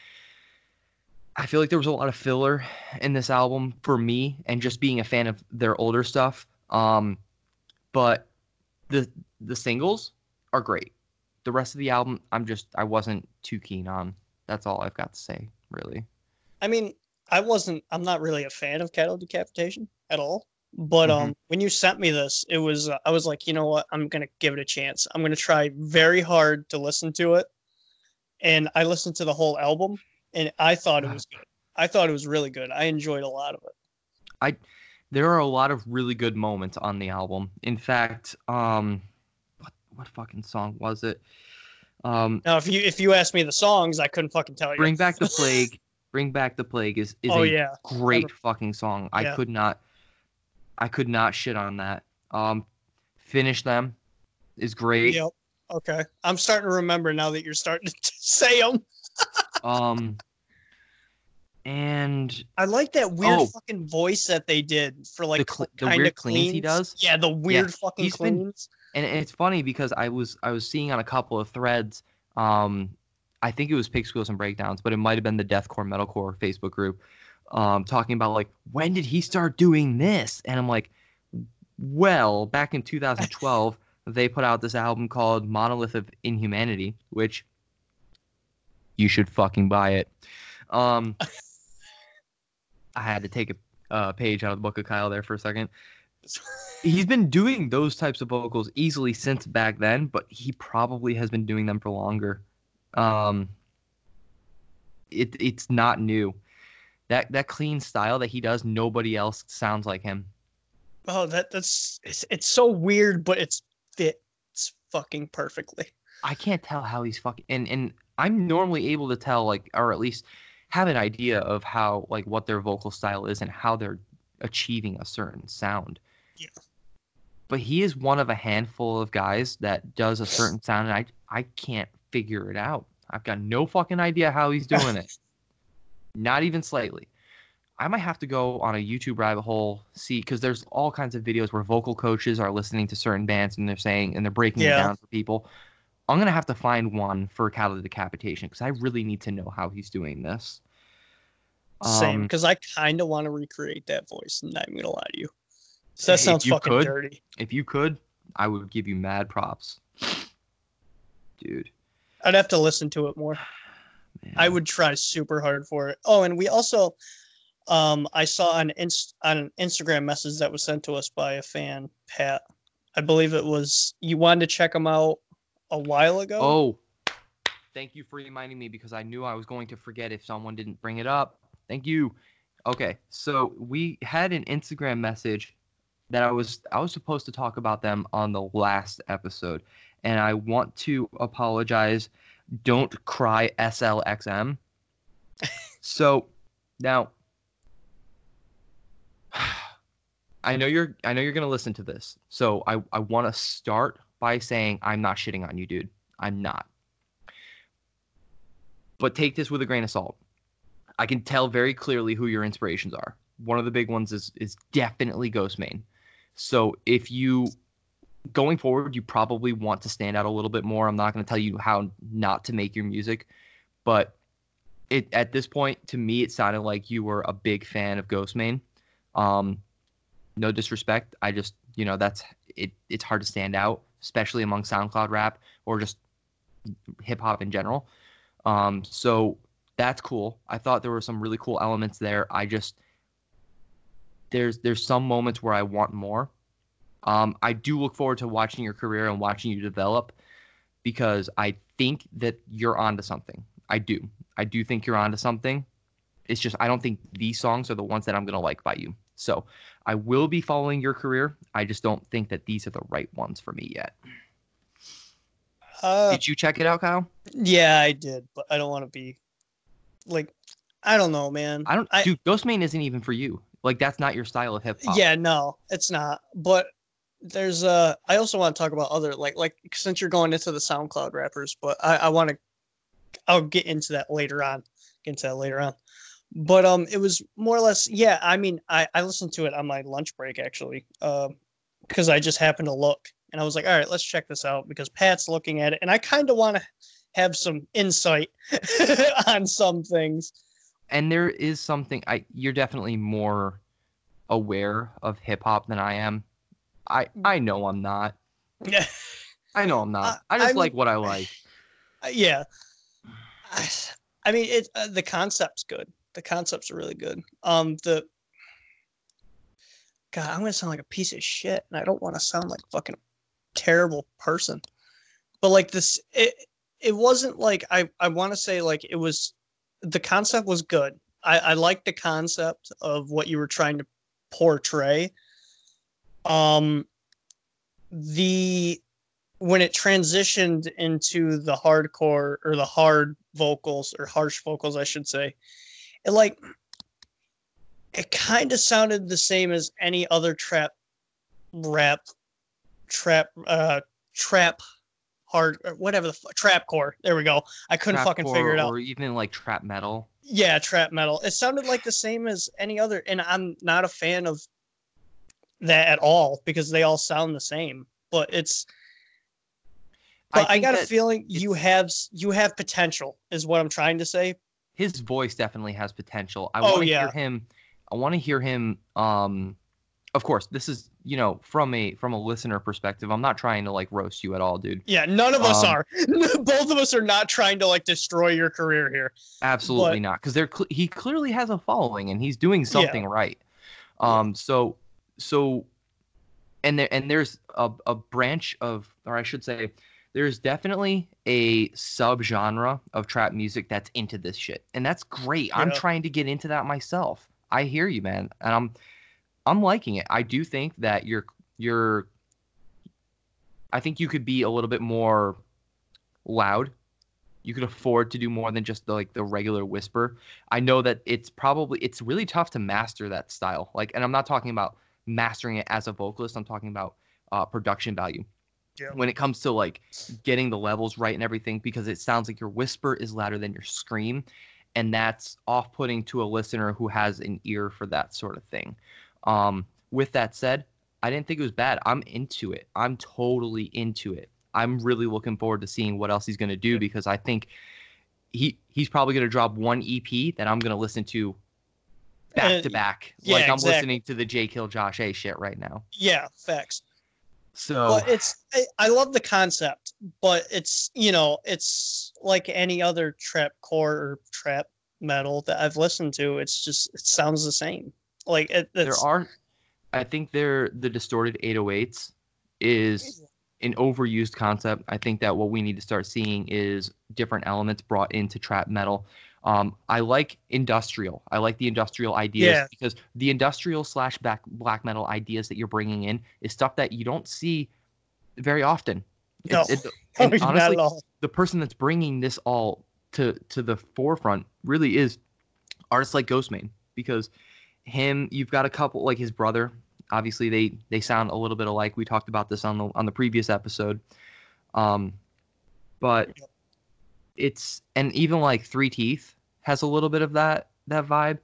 i feel like there was a lot of filler in this album for me and just being a fan of their older stuff um but the the singles are great the rest of the album i'm just i wasn't too keen on that's all i've got to say really I mean, I wasn't. I'm not really a fan of Cattle Decapitation at all. But Mm-hmm. um, when you sent me this, it was uh, I was like, you know what? I'm gonna give it a chance. I'm gonna try very hard to listen to it. And I listened to the whole album, and I thought it [sighs] was good. I thought it was really good. I enjoyed a lot of it. I there are a lot of really good moments on the album in fact um what, what fucking song was it um Now, if you if you asked me the songs, I couldn't fucking tell you. Bring Back the Plague. [laughs] Bring Back the Plague is, is oh a yeah, great fucking song. I Yeah. could not I could not shit on that. Um Finish Them is great. yep. Okay, I'm starting to remember now that you're starting [laughs] to say them. Um and I like that weird Oh. fucking voice that they did for like The cl- the kind weird of cleans he does? Yeah, the weird fucking he's been- and it's funny because I was I was seeing on a couple of threads um I think it was Pig Squeals and Breakdowns, but it might have been the Deathcore Metalcore Facebook group um talking about like when did he start doing this? And I'm like well, back in 2012 [laughs] they put out this album called Monolith of Inhumanity, which you should fucking buy it. Um [laughs] I had to take a uh, page out of the book of Kyle there for a second he's been doing those types of vocals easily since back then, but he probably has been doing them for longer. Um, it it's not new. That that clean style that he does, nobody else sounds like him. Oh, that that's it's, it's so weird, but it's fits fucking perfectly. I can't tell how he's fucking and and I'm normally able to tell like or at least have an idea of how like what their vocal style is and how they're achieving a certain sound. Yeah. But he is one of a handful of guys that does a certain sound and I I can't figure it out. I've got no fucking idea how he's doing it. [laughs] Not even slightly. I might have to go on a YouTube rabbit hole, see, because there's all kinds of videos where vocal coaches are listening to certain bands and they're saying and they're breaking Yeah. it down for people. I'm gonna have to find one for Cattle Decapitation because I really need to know how he's doing this. Same, Um, because I kind of want to recreate that voice. and I'm not even gonna lie to you. So that If sounds fucking could, dirty. If you could, I would give you mad props, dude. I'd have to listen to it more. man. I would try super hard for it. Oh, and we also, um, I saw on inst on an Instagram message that was sent to us by a fan, Pat. I believe it was you wanted to check him out a while ago. Oh, thank you for reminding me because I knew I was going to forget if someone didn't bring it up. Thank you. Okay, so we had an Instagram message that I was I was supposed to talk about them on the last episode, and I want to apologize. Don't cry, SLXM. [laughs] so now, [sighs] I know you're I know you're gonna listen to this, so I I want to start by saying I'm not shitting on you, dude. I'm not. But take this with a grain of salt. I can tell very clearly who your inspirations are. One of the big ones is is definitely Ghostemane. So if you going forward, you probably want to stand out a little bit more. I'm not going to tell you how not to make your music, but it at this point to me it sounded like you were a big fan of Ghostemane. Um, no disrespect, I just you know that's it. It's hard to stand out, especially among SoundCloud rap or just hip hop in general. Um, so that's cool. I thought there were some really cool elements there. I just there's there's some moments where I want more. Um, I do look forward to watching your career and watching you develop because I think that you're onto something. I do. I do think you're onto something. It's just I don't think these songs are the ones that I'm gonna like by you. So I will be following your career. I just don't think that these are the right ones for me yet. Uh, Did you check it out, Kyle? yeah, I did, but I don't want to be like, I don't know, man. I don't. I- dude, Ghostemane isn't even for you. Like that's not your style of hip hop. Yeah, no, it's not. But there's uh I also want to talk about other like like since you're going into the SoundCloud rappers, but I, I want to I'll get into that later on. Get into that later on. But um it was more or less yeah, I mean I, I listened to it on my lunch break actually. Um because I just happened to look and I was like, all right, let's check this out because Pat's looking at it and I kind of want to have some insight [laughs] on some things. And there is something I you're definitely more aware of hip hop than I am. I I know I'm not. Yeah. I know I'm not. I just I'm- like what I like. [sighs] Uh, yeah I, [sighs] I mean it uh, the concept's good the concepts are really good um the god i'm gonna sound like a piece of shit and i don't want to sound like a fucking terrible person but like this it it wasn't like i i want to say like it was the concept was good. I i liked the concept of what you were trying to portray. Um the when it transitioned into the hardcore or the hard vocals or harsh vocals, I should say, it like it kind of sounded the same as any other trap rap trap uh trap hard or whatever the fu- trap core. There we go. I couldn't fucking figure it out. Or even like trap metal. Yeah, trap metal. It sounded like the same as any other, and I'm not a fan of that at all because they all sound the same. But it's but I, think got a feeling you have you have potential, is what I'm trying to say. his voice definitely has potential. I Oh, want to yeah. hear him. I want to hear him. Um, of course, this is you know from a from a listener perspective. I'm not trying to like roast you at all, dude. Yeah, none of us Um, are. [laughs] Both of us are not trying to like destroy your career here. Absolutely But- not, because they're cl- he clearly has a following and he's doing something right. Um, so so, and there and there's a a branch of, or I should say, there's definitely a subgenre of trap music that's into this shit, and that's great. I'm trying to get into that myself. I hear you, man, and I'm I'm liking it. I do think that you're you're. I think you could be a little bit more loud you could afford to do more than just the, like the regular whisper i know that it's probably it's really tough to master that style like and i'm not talking about mastering it as a vocalist i'm talking about uh, production value Yeah. when it comes to like getting the levels right and everything because it sounds like your whisper is louder than your scream and that's off-putting to a listener who has an ear for that sort of thing um, with that said i didn't think it was bad i'm into it i'm totally into it i'm really looking forward to seeing what else he's going to do because i think he he's probably going to drop one ep that i'm going to listen to back to back yeah, like i'm exactly. listening to the jake hill josh a shit right now Yeah, facts. So Well, it's I, I love the concept, but it's you know it's like any other trap core or trap metal that I've listened to. It's just it sounds the same. Like it, there it's, are I think there the distorted 808s is an overused concept. I think that what we need to start seeing is different elements brought into trap metal. Um, I like industrial. I like the industrial ideas Yeah. because the industrial slash black black metal ideas that you're bringing in is stuff that you don't see very often. No. It- it- [laughs] and not honestly, at all. the person that's bringing this all to to the forefront really is artists like Ghostemane because him you've got a couple like his brother obviously they they sound a little bit alike we talked about this on the on the previous episode um but it's and even like Three Teeth has a little bit of that that vibe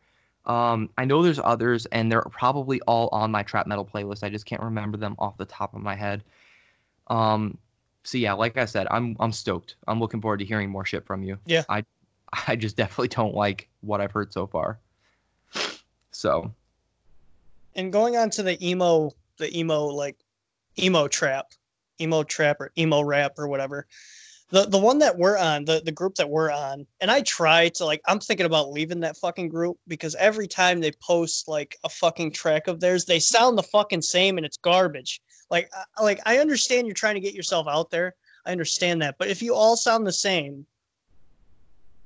um I know there's others and they're probably all on my trap metal playlist I just can't remember them off the top of my head um so yeah, like I said, I'm I'm stoked. I'm looking forward to hearing more shit from you. Yeah. I I just definitely don't like what I've heard so far. So And going on to the emo, the emo like emo trap, emo trap or emo rap or whatever. The the one that we're on, the the group that we're on, and I try to like I'm thinking about leaving that fucking group because every time they post like a fucking track of theirs, they sound the fucking same and it's garbage. Like I, like I understand you're trying to get yourself out there. I understand that, but if you all sound the same,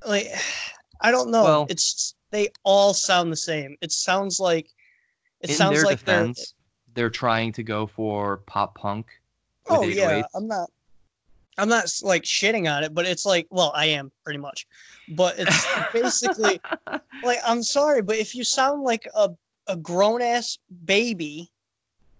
like [sighs] I don't know. Well- it's they all sound the same. It sounds like it in sounds their like they're defense, they're trying to go for pop punk. oh, oh yeah i'm not i'm not like shitting on it but it's like well i am pretty much but it's [laughs] basically like i'm sorry but if you sound like a, a grown-ass baby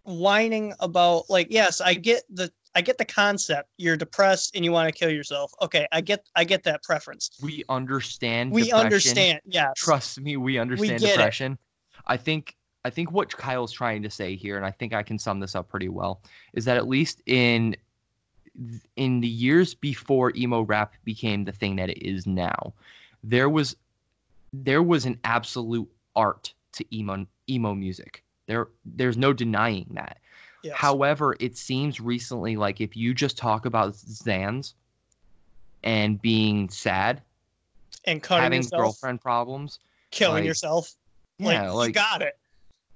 whining about like yes i get the i get the concept you're depressed and you want to kill yourself okay i get i get that preference We understand. we depression. understand yes Trust me, we understand it. depression. I think I think what Kyle's trying to say here, and I think I can sum this up pretty well, is that at least in in the years before emo rap became the thing that it is now, there was there was an absolute art to emo emo music. There there's no denying that. Yes. However, it seems recently like if you just talk about Xans and being sad, and cutting having yourself girlfriend problems, killing like, yourself yeah, like, like you got it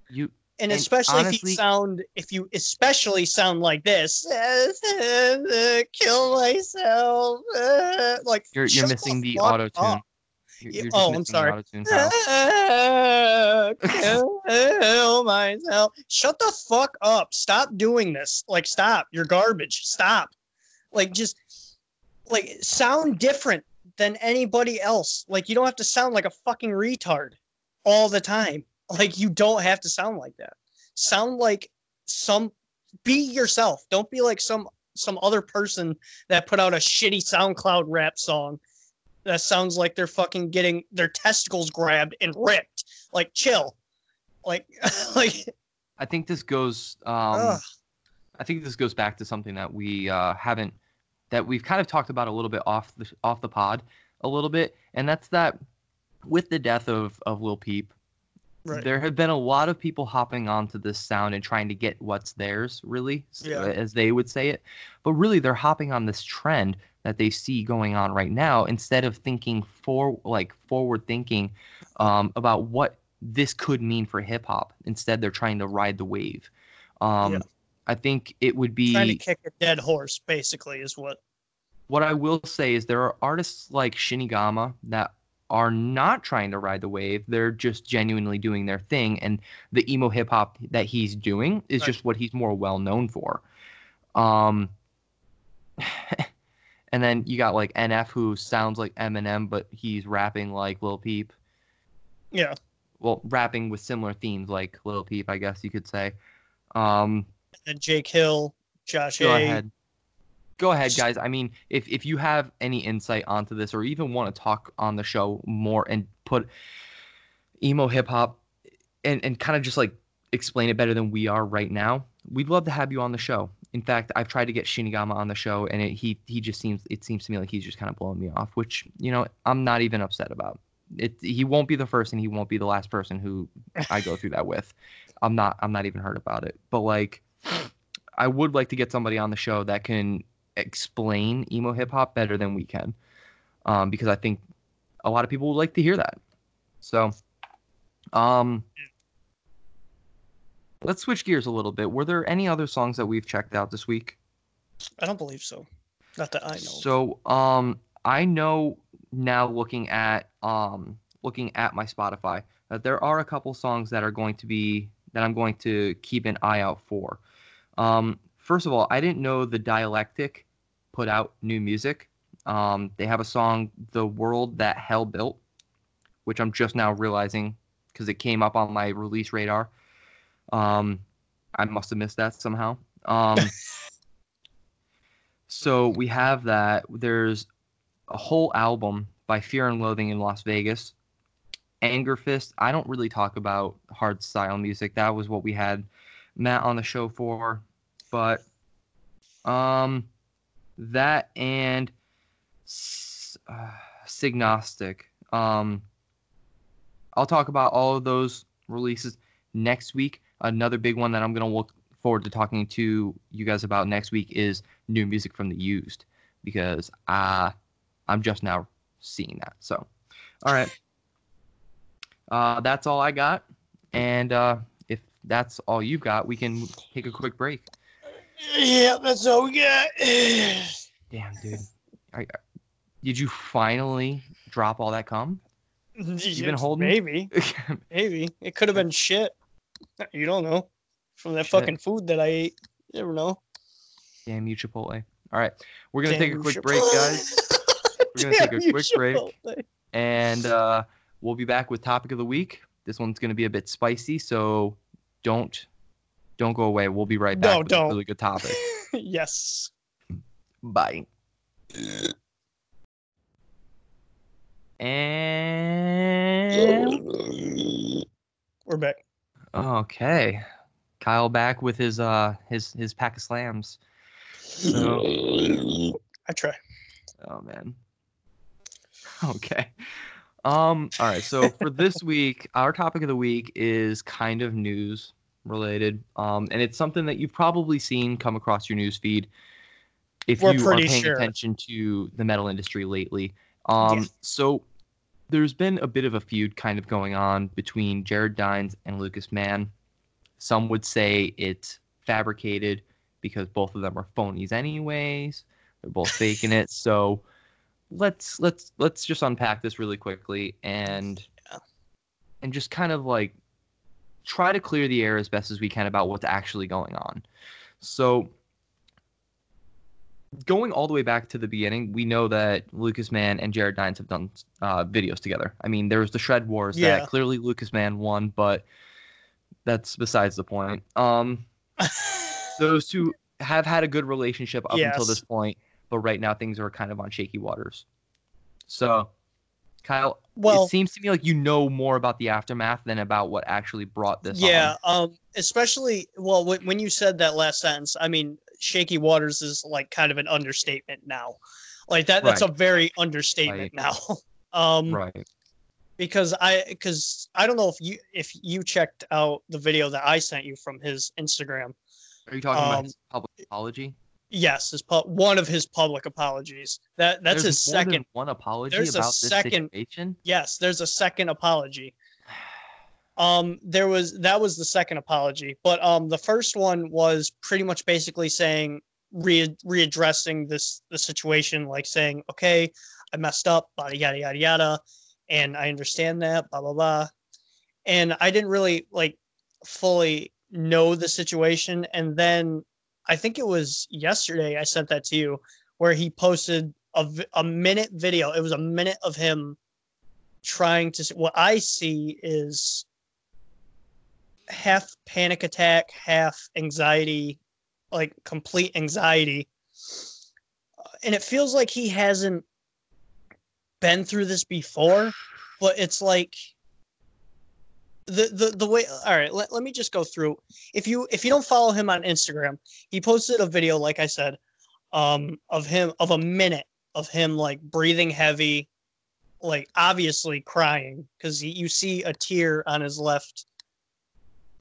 you and, And especially if you sound if you especially sound like this [laughs] kill myself [laughs] like You're you're missing the auto tune. You're, you're oh, I'm sorry. auto-tune, ah, [laughs] kill myself. Shut the fuck up. Stop doing this. Like stop. You're garbage. Stop. Like just like sound different than anybody else. Like you don't have to sound like a fucking retard all the time. Like you don't have to sound like that. Sound like some be yourself. Don't be like some some other person that put out a shitty soundcloud rap song that sounds like they're fucking getting their testicles grabbed and ripped like chill like [laughs] like I think this goes. Um, ugh. I think this goes back to something that we uh, haven't, that we've kind of talked about a little bit off the off the pod, a little bit, and that's that with the death of of Lil Peep, right there have been a lot of people hopping onto this sound and trying to get what's theirs, really, Yeah. as they would say it. But really, they're hopping on this trend that they see going on right now instead of thinking for like forward thinking um, about what this could mean for hip hop. Instead, they're trying to ride the wave. Um, Yeah. I think it would be trying to kick a dead horse basically is what what I will say is there are artists like Shinigami that are not trying to ride the wave. They're just genuinely doing their thing, and the emo hip hop that he's doing is Right. just what he's more well known for. Um, [sighs] and then you got like NF who sounds like Eminem, but he's rapping like Lil Peep. yeah Well, rapping with similar themes like Lil Peep, I guess you could say. Um, and jake hill josh go A. ahead go ahead guys i mean if if you have any insight onto this or even want to talk on the show more and put emo hip hop and and kind of just like explain it better than we are right now we'd love to have you on the show. In fact i've tried to get shinigami on the show and it, he he just seems it seems to me like he's just kind of blowing me off which you know i'm not even upset about. It he won't be the first and he won't be the last person who i go through that with. I'm not i'm not even hurt about it. But like I would like to get somebody on the show that can explain emo hip hop better than we can, um, because I think a lot of people would like to hear that. So, um, let's switch gears a little bit. Were there any other songs that we've checked out this week? I don't believe so. Not that I know. So, um, I know now looking at um looking at my Spotify that there are a couple songs that are going to be that I'm going to keep an eye out for. Um, first of all, I didn't know the Dialectic put out new music. Um, they have a song, "The World That Hell Built," which I'm just now realizing because it came up on my release radar. Um, I must have missed that somehow. Um, [laughs] so we have that. There's a whole album by Fear and Loathing in Las Vegas. Angerfist. I don't really talk about hard style music. That was what we had Matt on the show for. But um that and uh, Signostic. Um I'll talk about all of those releases next week. Another big one that I'm going to look forward to talking to you guys about next week is new music from the Used because I I'm just now seeing that. So, all right. Uh, that's all I got. And uh, if that's all you've got, we can take a quick break. Yeah, that's all we got. Damn, dude. I, did you finally drop all that cum? [laughs] You've been holding? Maybe. [laughs] Maybe. It could have been shit. You don't know. From that Shit. fucking food that I ate. You never know. Damn you, Chipotle. All right. We're going to take a quick Chipotle. break, guys. We're going to take a quick break. And uh, we'll be back with topic of the week. This one's going to be a bit spicy, so don't don't go away. We'll be right back No, with don't. a really good topic. [laughs] yes. Bye. And We're back. Okay, Kyle back with his uh his his pack of slams. So I try. Oh man. Okay. Um all right, so for this [laughs] week, our topic of the week is kind of news related. Um and it's something that you've probably seen come across your news feed if We're you are paying sure. attention to the metal industry lately. Um so there's been a bit of a feud kind of going on between Jared Dines and Lucas Mann. Some would say it's fabricated because both of them are phonies anyways. They're both faking it. [laughs] So let's let's let's just unpack this really quickly and Yeah. and just kind of like try to clear the air as best as we can about what's actually going on. So going all the way back to the beginning, we know that Lucas Mann and Jared Dines have done uh, videos together. I mean, there was the Shred Wars Yeah. that clearly Lucas Mann won, but that's besides the point. Um, [laughs] those two have had a good relationship up until this point, but right now things are kind of on shaky waters. So, Kyle, well, it seems to me like you know more about the aftermath than about what actually brought this yeah. Um, especially well, when, when you said that last sentence, I mean, shaky waters is like kind of an understatement now. Like that. That's a very understatement now. [laughs] um, Right. because I because I don't know if you if you checked out the video that I sent you from his Instagram. Are you talking um, about his public apology? Yes, his pu- one of his public apologies. That that's There's his second. one apology there's a about this second-. Yes, there's a second apology. Um, there was that was the second apology, but um, the first one was pretty much basically saying re readdressing this the situation, like saying, okay, I messed up, yada yada yada yada, and I understand that, blah blah blah, and I didn't really like fully know the situation, and then I think it was yesterday I sent that to you, where he posted a, a minute video. It was a minute of him trying to. What I see is half panic attack, half anxiety, like complete anxiety, and it feels like he hasn't been through this before. But it's like the the the way. All right, let, let me just go through. If you if you don't follow him on Instagram, he posted a video, like I said, um, of him of a minute of him like breathing heavy, like obviously crying because you see a tear on his left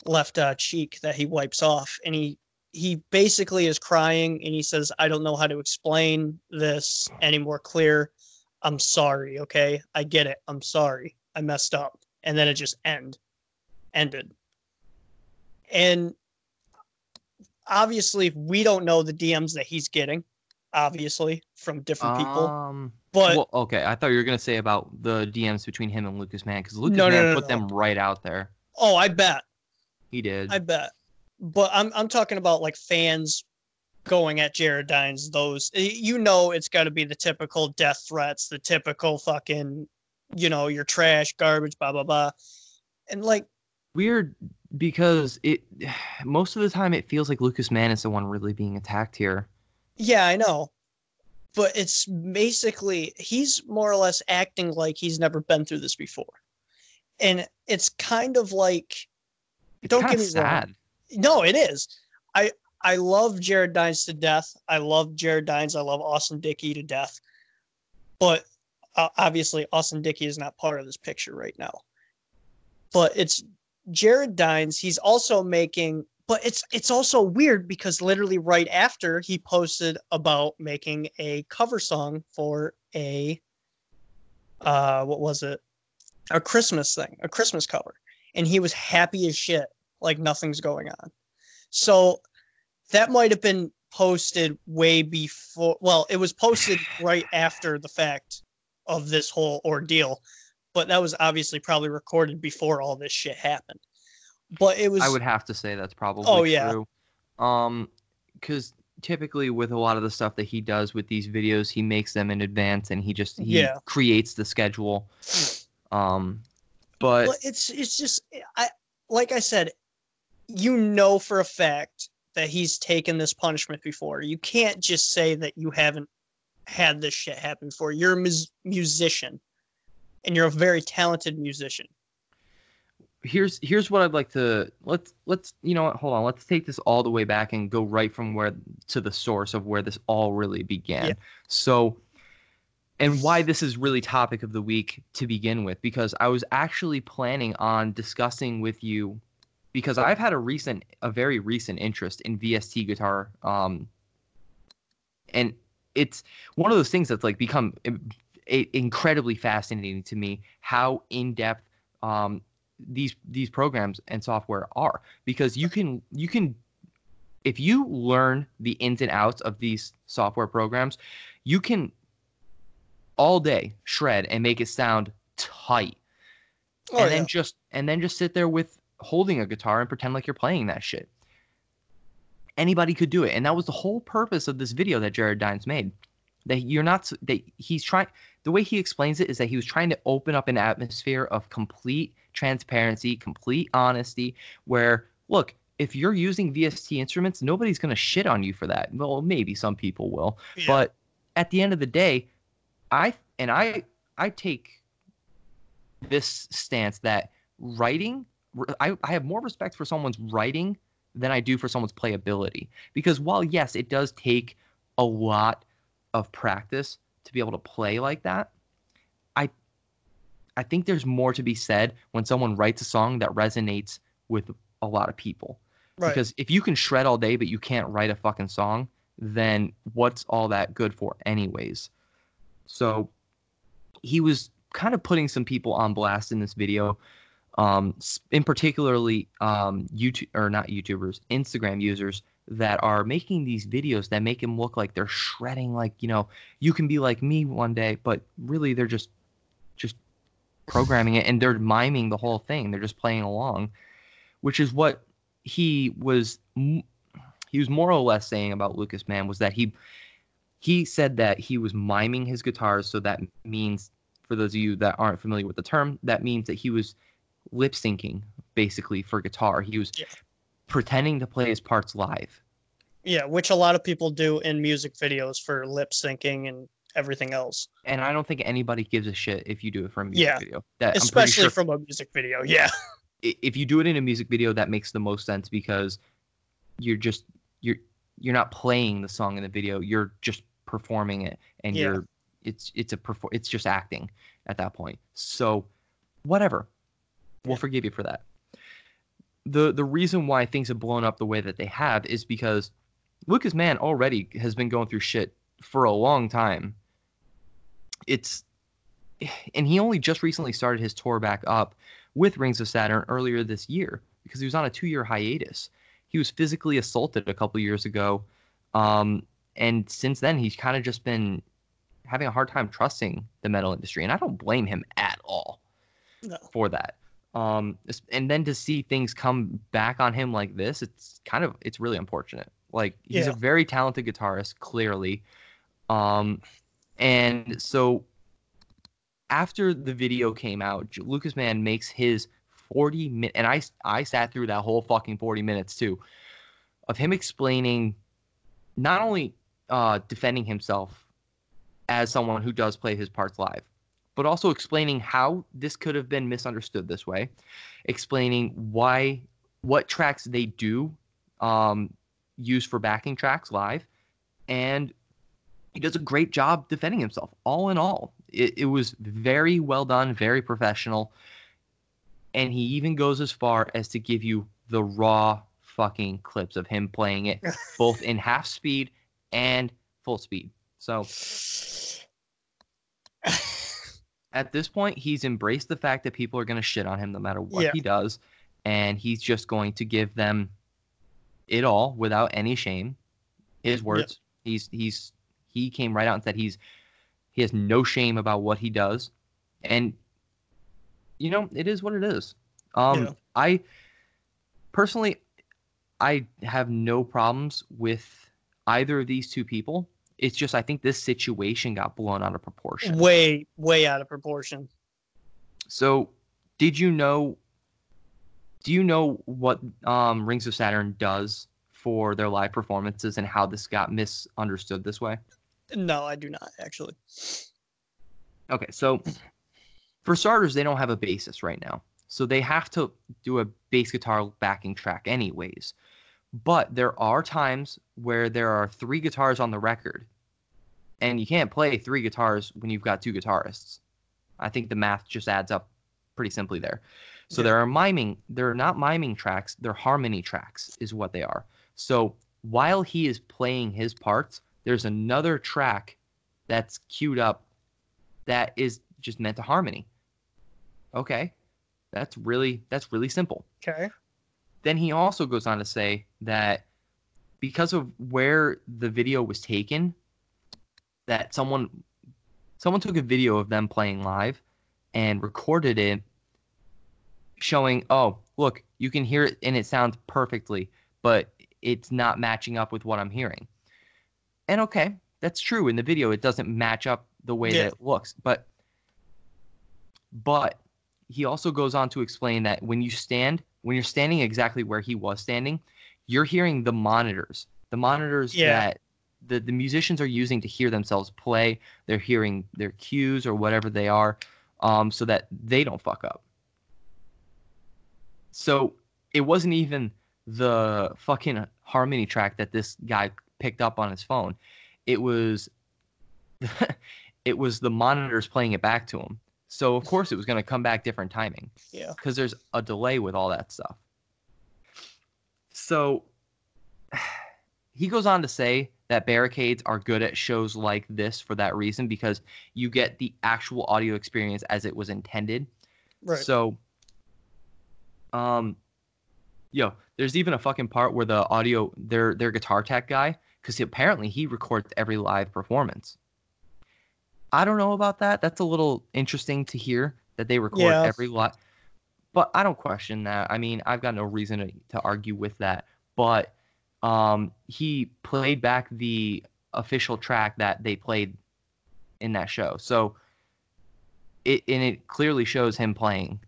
left uh, cheek that he wipes off, and he he basically is crying and he says, I don't know how to explain this any more clear. I'm sorry, okay? I get it. I'm sorry. I messed up. And then it just end ended. And obviously we don't know the DMs that he's getting, obviously, from different people. Um, But well, okay, I thought you were gonna say about the DMs between him and Lucas Mann because Lucas No, no, no, put them right out there. oh, I bet. He did. I bet. But I'm I'm talking about like fans going at Jared Dines. Those you know it's got to be the typical death threats, the typical fucking, you know, you're trash, garbage, blah blah blah, and like Weird because it [sighs] most of the time it feels like Lucas Mann is the one really being attacked here. yeah, I know, but it's basically he's more or less acting like he's never been through this before, and it's kind of like It's Don't get me wrong. No, it is. I I love Jared Dines to death. I love Jared Dines. I love Austin Dickey to death. But uh, obviously, Austin Dickey is not part of this picture right now. But it's Jared Dines. He's also making. But it's it's also weird because literally right after he posted about making a cover song for a uh what was it a Christmas thing a Christmas cover and he was happy as shit like nothing's going on. So that might have been posted way before. Well, it was posted right after the fact of this whole ordeal, but that was obviously probably recorded before all this shit happened. But it was. I would have to say that's probably Oh, yeah. true. Um, because typically with a lot of the stuff that he does with these videos, he makes them in advance and he just he Yeah. creates the schedule. [sniffs] Um, but it's it's just I like I said, you know for a fact that he's taken this punishment before. You can't just say that you haven't had this shit happen before. You're a mus- musician, and you're a very talented musician. here's here's what I'd like to let's let's you know what hold on let's take this all the way back and go right from where to the source of where this all really began. Yeah. So and why this is really topic of the week to begin with because I was actually planning on discussing with you because I've had a recent a very recent interest in VST guitar um and it's one of those things that's like become incredibly fascinating to me how in depth um these these programs and software are because you can you can if you learn the ins and outs of these software programs you can all day shred and make it sound tight. Oh, and yeah. then just and then just sit there with holding a guitar and pretend like you're playing that shit. Anybody could do it. And that was the whole purpose of this video that jared dines made. That you're not that he's trying the way he explains it is that he was trying to open up an atmosphere of complete transparency complete honesty where look if you're using vst instruments nobody's going to shit on you for that. Well maybe some people will Yeah. but at the end of the day i and i i take this stance that writing I, I have more respect for someone's writing than I do for someone's playability. Because while yes, it does take a lot of practice to be able to play like that, I I think there's more to be said when someone writes a song that resonates with a lot of people. right. Because if you can shred all day but you can't write a fucking song, then what's all that good for anyways? So he was kind of putting some people on blast in this video. Um, in particularly um, YouTube or not YouTubers, Instagram users that are making these videos that make him look like they're shredding like, you know, you can be like me one day, but really they're just just programming it and they're miming the whole thing. They're just playing along, which is what he was he was more or less saying about Lucas Mann was that he he said that he was miming his guitars so that means for those of you that aren't familiar with the term that means that he was lip syncing basically for guitar he was Yeah. pretending to play his parts live yeah, which a lot of people do in music videos for lip syncing and everything else, and i don't think anybody gives a shit if you do it for a music Yeah. video that especially sure from a music video. Yeah, [laughs] if you do it in a music video that makes the most sense because you're just you're you're not playing the song in the video you're just performing it and Yeah. you're it's it's a perfor- it's just acting at that point so whatever we'll Yeah. forgive you for that the the reason why things have blown up the way that they have is because Lucas Mann already has been going through shit for a long time. It's and he only just recently started his tour back up with Rings of Saturn earlier this year because he was on a two-year hiatus. He was physically assaulted a couple years ago, um, and since then he's kind of just been having a hard time trusting the metal industry, and I don't blame him at all No. for that. Um, and then to see things come back on him like this, it's kind of it's really unfortunate. Like he's Yeah. a very talented guitarist, clearly. Um, and so after the video came out, Lucas Mann makes his 40 minute, and I I sat through that whole fucking 40 minutes too, of him explaining not only uh, defending himself as someone who does play his parts live, but also explaining how this could have been misunderstood this way, explaining why what tracks they do um, use for backing tracks live, and he does a great job defending himself. All in all, it, it was very well done, very professional, and he even goes as far as to give you the raw fucking clips of him playing it, [laughs] both in half speed and full speed. So at this point, he's embraced the fact that people are going to shit on him no matter what Yeah. he does, and he's just going to give them it all without any shame. His words. He's he's he came right out and said he's he has no shame about what he does, and you know it is what it is. Um, Yeah. I personally, I have no problems with either of these two people. It's just I think this situation got blown out of proportion. way, way out of proportion. So, did you know? Do you know what um, Rings of Saturn does for their live performances and how this got misunderstood this way? No, I do not actually. Okay, so for starters, they don't have a bassist right now, so they have to do a bass guitar backing track anyways. But there are times where there are three guitars on the record, and you can't play three guitars when you've got two guitarists. I think the math just adds up pretty simply there. So Yeah. there are miming, they're not miming tracks, they're harmony tracks, is what they are. So while he is playing his parts, there's another track that's queued up that is just meant to harmony. Okay. That's really that's really simple Okay. Then he also goes on to say that because of where the video was taken that someone someone took a video of them playing live and recorded it showing oh look you can hear it and it sounds perfectly but it's not matching up with what i'm hearing and okay that's true in the video it doesn't match up the way Yeah. that it looks but but he also goes on to explain that when you stand when you're standing exactly where he was standing you're hearing the monitors the monitors Yeah. that the, the musicians are using to hear themselves play. They're hearing their cues or whatever they are um, so that they don't fuck up. So it wasn't even the fucking harmony track that this guy picked up on his phone. It was [laughs] it was the monitors playing it back to him so of course it was going to come back different timing Yeah. because there's a delay with all that stuff. So [sighs] he goes on to say that barricades are good at shows like this for that reason because you get the actual audio experience as it was intended. Right. So, um, yo, there's even a fucking part where the audio, their their guitar tech guy, because apparently he records every live performance. I don't know about that. That's a little interesting to hear that they record Yeah. every lot. But I don't question that. I mean, I've got no reason to, to argue with that. But um, he played back the official track that they played in that show. So it and it clearly shows him playing.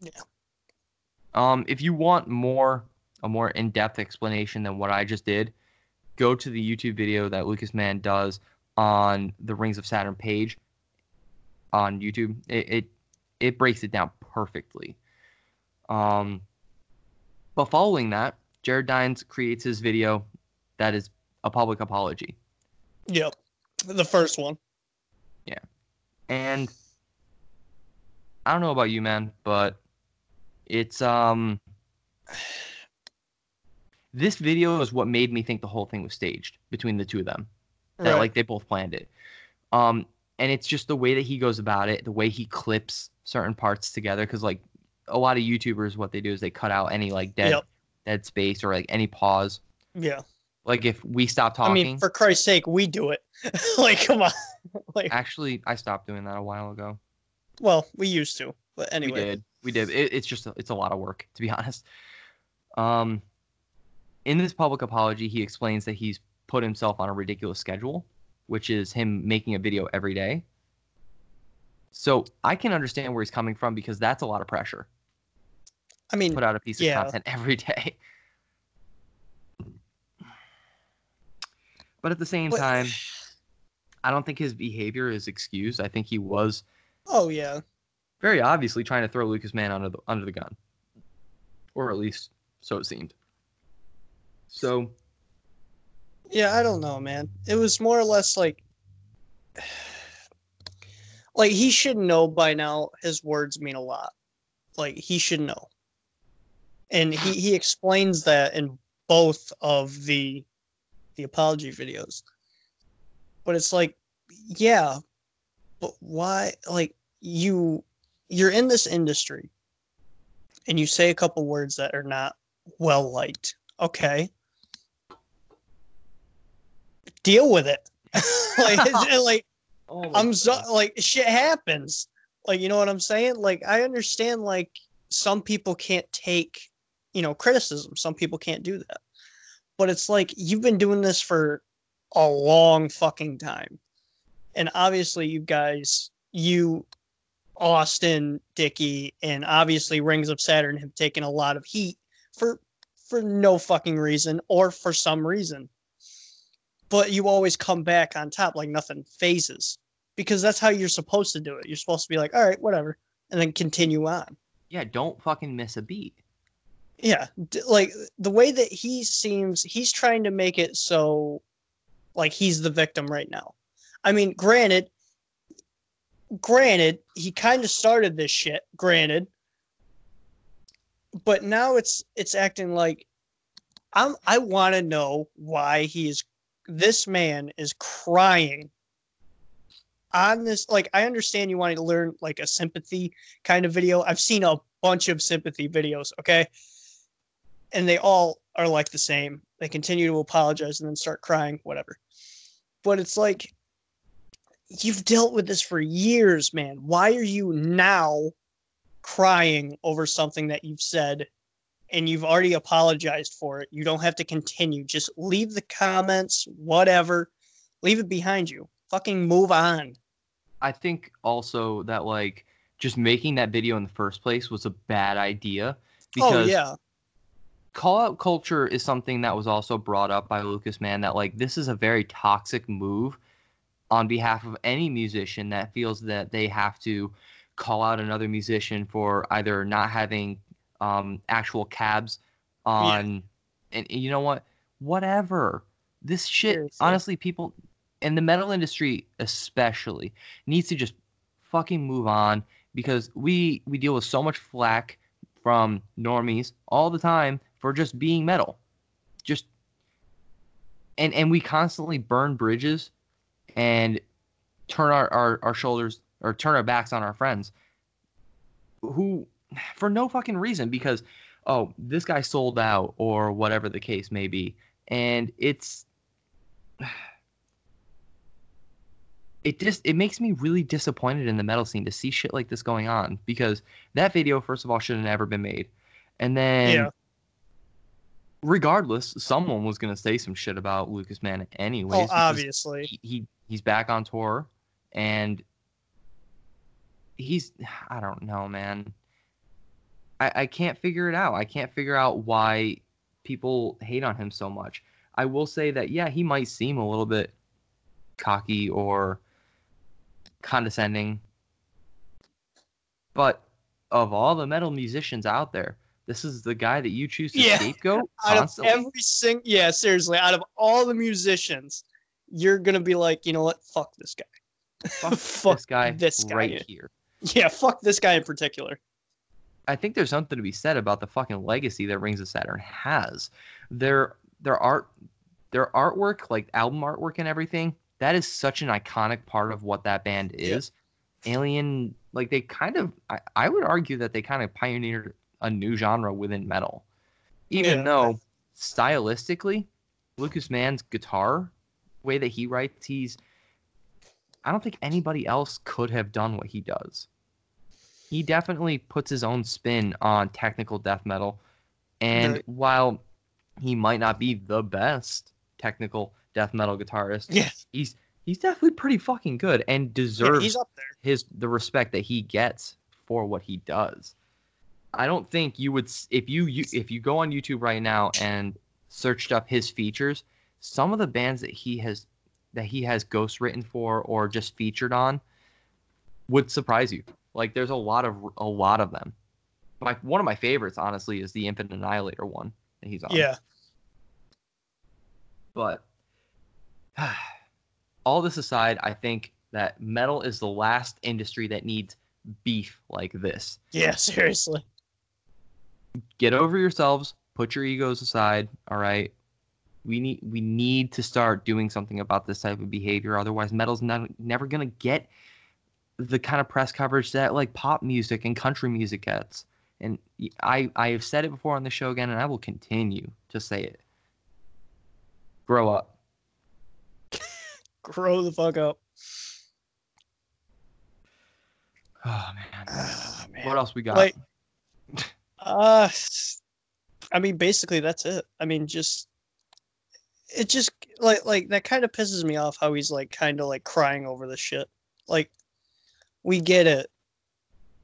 Yeah. Um, if you want more a more in-depth explanation than what I just did, go to the YouTube video that Lucas Mann does on the Rings of Saturn page on YouTube. It it, it breaks it down perfectly. Um, but following that, Jared Dines creates his video that is a public apology. Yep. The first one. Yeah, and I don't know about you, man, but it's um [sighs] this video is what made me think the whole thing was staged between the two of them. That Right. like they both planned it. Um, and it's just the way that he goes about it, the way he clips certain parts together. Because like a lot of YouTubers, what they do is they cut out any like dead Yep. dead space or like any pause. Yeah. Like if we stop talking, I mean, for Christ's sake, we do it. [laughs] like, come on. [laughs] like, actually, I stopped doing that a while ago. well, we used to, but anyway. We did. We did. It, it's just it's a lot of work to be [laughs] honest. Um, in this public apology, he explains that he's put himself on a ridiculous schedule, which is him making a video every day. So I can understand where he's coming from because that's a lot of pressure. I mean, Put out a piece of content [laughs] every day. But at the same But- time, I don't think his behavior is excused. I think he was oh yeah, very obviously trying to throw Lucas Mann under the under the gun, or at least so it seemed. So yeah. I don't know, man. It was more or less like, like he should know by now. His words mean a lot. Like he should know, and he he explains that in both of the the apology videos. But it's like, yeah, but why? Like you you're in this industry, and you say a couple words that are not well liked. Okay. Deal with it. [laughs] like, [laughs] it's- like oh I'm so like shit happens. Like you know what I'm saying? Like I understand like some people can't take, you know, criticism. Some people can't do that. But it's like you've been doing this for a long fucking time. And obviously you guys, you Austin, Dickey, and obviously Rings of Saturn have taken a lot of heat for for no fucking reason or for some reason. But you always come back on top like nothing phases because that's how you're supposed to do it. You're supposed to be like, all right, whatever, and then continue on. yeah, don't fucking miss a beat. Yeah, d- like the way that he seems, he's trying to make it so like he's the victim right now. I mean, granted, granted, he kind of started this shit, granted. But now it's it's acting like I'm I want to know why he is this man is crying on this like I understand you want to learn like a sympathy kind of video. I've seen a bunch of sympathy videos, okay? And they all are like the same. They continue to apologize and then start crying, whatever. But it's like you've dealt with this for years, man. Why are you now crying over something that you've said and you've already apologized for it? You don't have to continue. Just leave the comments, whatever. Leave it behind you. Fucking move on. I think also that like just making that video in the first place was a bad idea because oh yeah. call out culture is something that was also brought up by Lucas Mann that like this is a very toxic move on behalf of any musician that feels that they have to call out another musician for either not having um, actual cabs on and, and you know what? Whatever. This shit Seriously. honestly people in the metal industry especially needs to just fucking move on because we we deal with so much flack from normies all the time for just being metal. Just and and we constantly burn bridges and turn our, our, our shoulders or turn our backs on our friends. Who [sighs] for no fucking reason because oh this guy sold out or whatever the case may be and it's [sighs] it just it makes me really disappointed in the metal scene to see shit like this going on because that video first of all should have never been made and then Yeah. regardless someone was going to say some shit about lucas mann anyways Oh, obviously. he, he he's back on tour and he's [sighs] i don't know man I, I can't figure it out i can't figure out why people hate on him so much i will say that yeah he might seem a little bit cocky or condescending but of all the metal musicians out there this is the guy that you choose to Yeah. scapegoat [laughs] Out of constantly every sing yeah, seriously, out of all the musicians, you're gonna be like, you know what? Fuck this guy. fuck, [laughs] fuck this guy this guy. right here Yeah, fuck this guy in particular. I think there's something to be said about the fucking legacy that Rings of Saturn has. Their their art their artwork, like album artwork and everything, that is such an iconic part of what that band is. Alien, like they kind of, I, I would argue that they kind of pioneered a new genre within metal. Even Yeah. though stylistically, Lucas Mann's guitar way that he writes, he's, I don't think anybody else could have done what he does. He definitely puts his own spin on technical death metal. And Right. while he might not be the best technical death metal guitarist, Yeah, he's he's definitely pretty fucking good and yeah, deserves there. his the respect that he gets for what he does. I don't think you would if you, you if you go on YouTube right now and searched up his features, some of the bands that he has that he has ghost written for or just featured on would surprise you. Like there's a lot of a lot of them. My one of my favorites honestly is the Infant Annihilator one that he's on. Yeah, But [sighs] all this aside, I think that metal is the last industry that needs beef like this. yeah, [laughs] seriously. Get over yourselves, put your egos aside, all right? We need we need to start doing something about this type of behavior otherwise metal's not, never going to get the kind of press coverage that like pop music and country music gets. And I I have said it before on the show again and I will continue to say it. Grow up. [laughs] Grow the fuck up. Oh man. [sighs] Ah, man. What else we got? Like, [laughs] uh, I mean, basically that's it. I mean, just it just like like that kind of pisses me off how he's like kind of like crying over this shit. Like, we get it.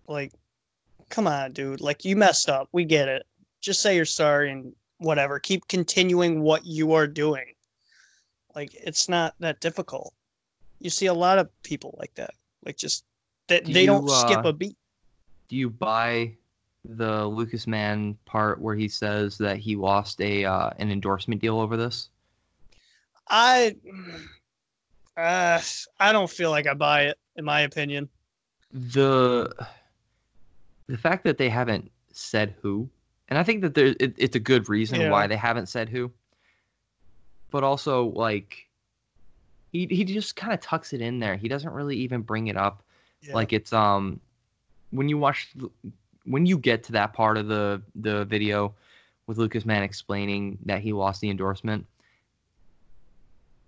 Like, come on, dude. Like, you messed up. We get it. Just say you're sorry and whatever. Keep continuing what you are doing. Like, it's not that difficult. You see a lot of people like that. Like, just that Do they don't you, skip uh, a beat. do you buy the Lucas Mann part where he says that he lost a uh, an endorsement deal over this? I uh, I don't feel like I buy it, in my opinion. The the fact that they haven't said who, and I think that there it, it's a good reason Yeah. why they haven't said who. But also like he he just kind of tucks it in there. He doesn't really even bring it up. Yeah. like it's um when you watch when you get to that part of the the video with Lucas Mann explaining that he lost the endorsement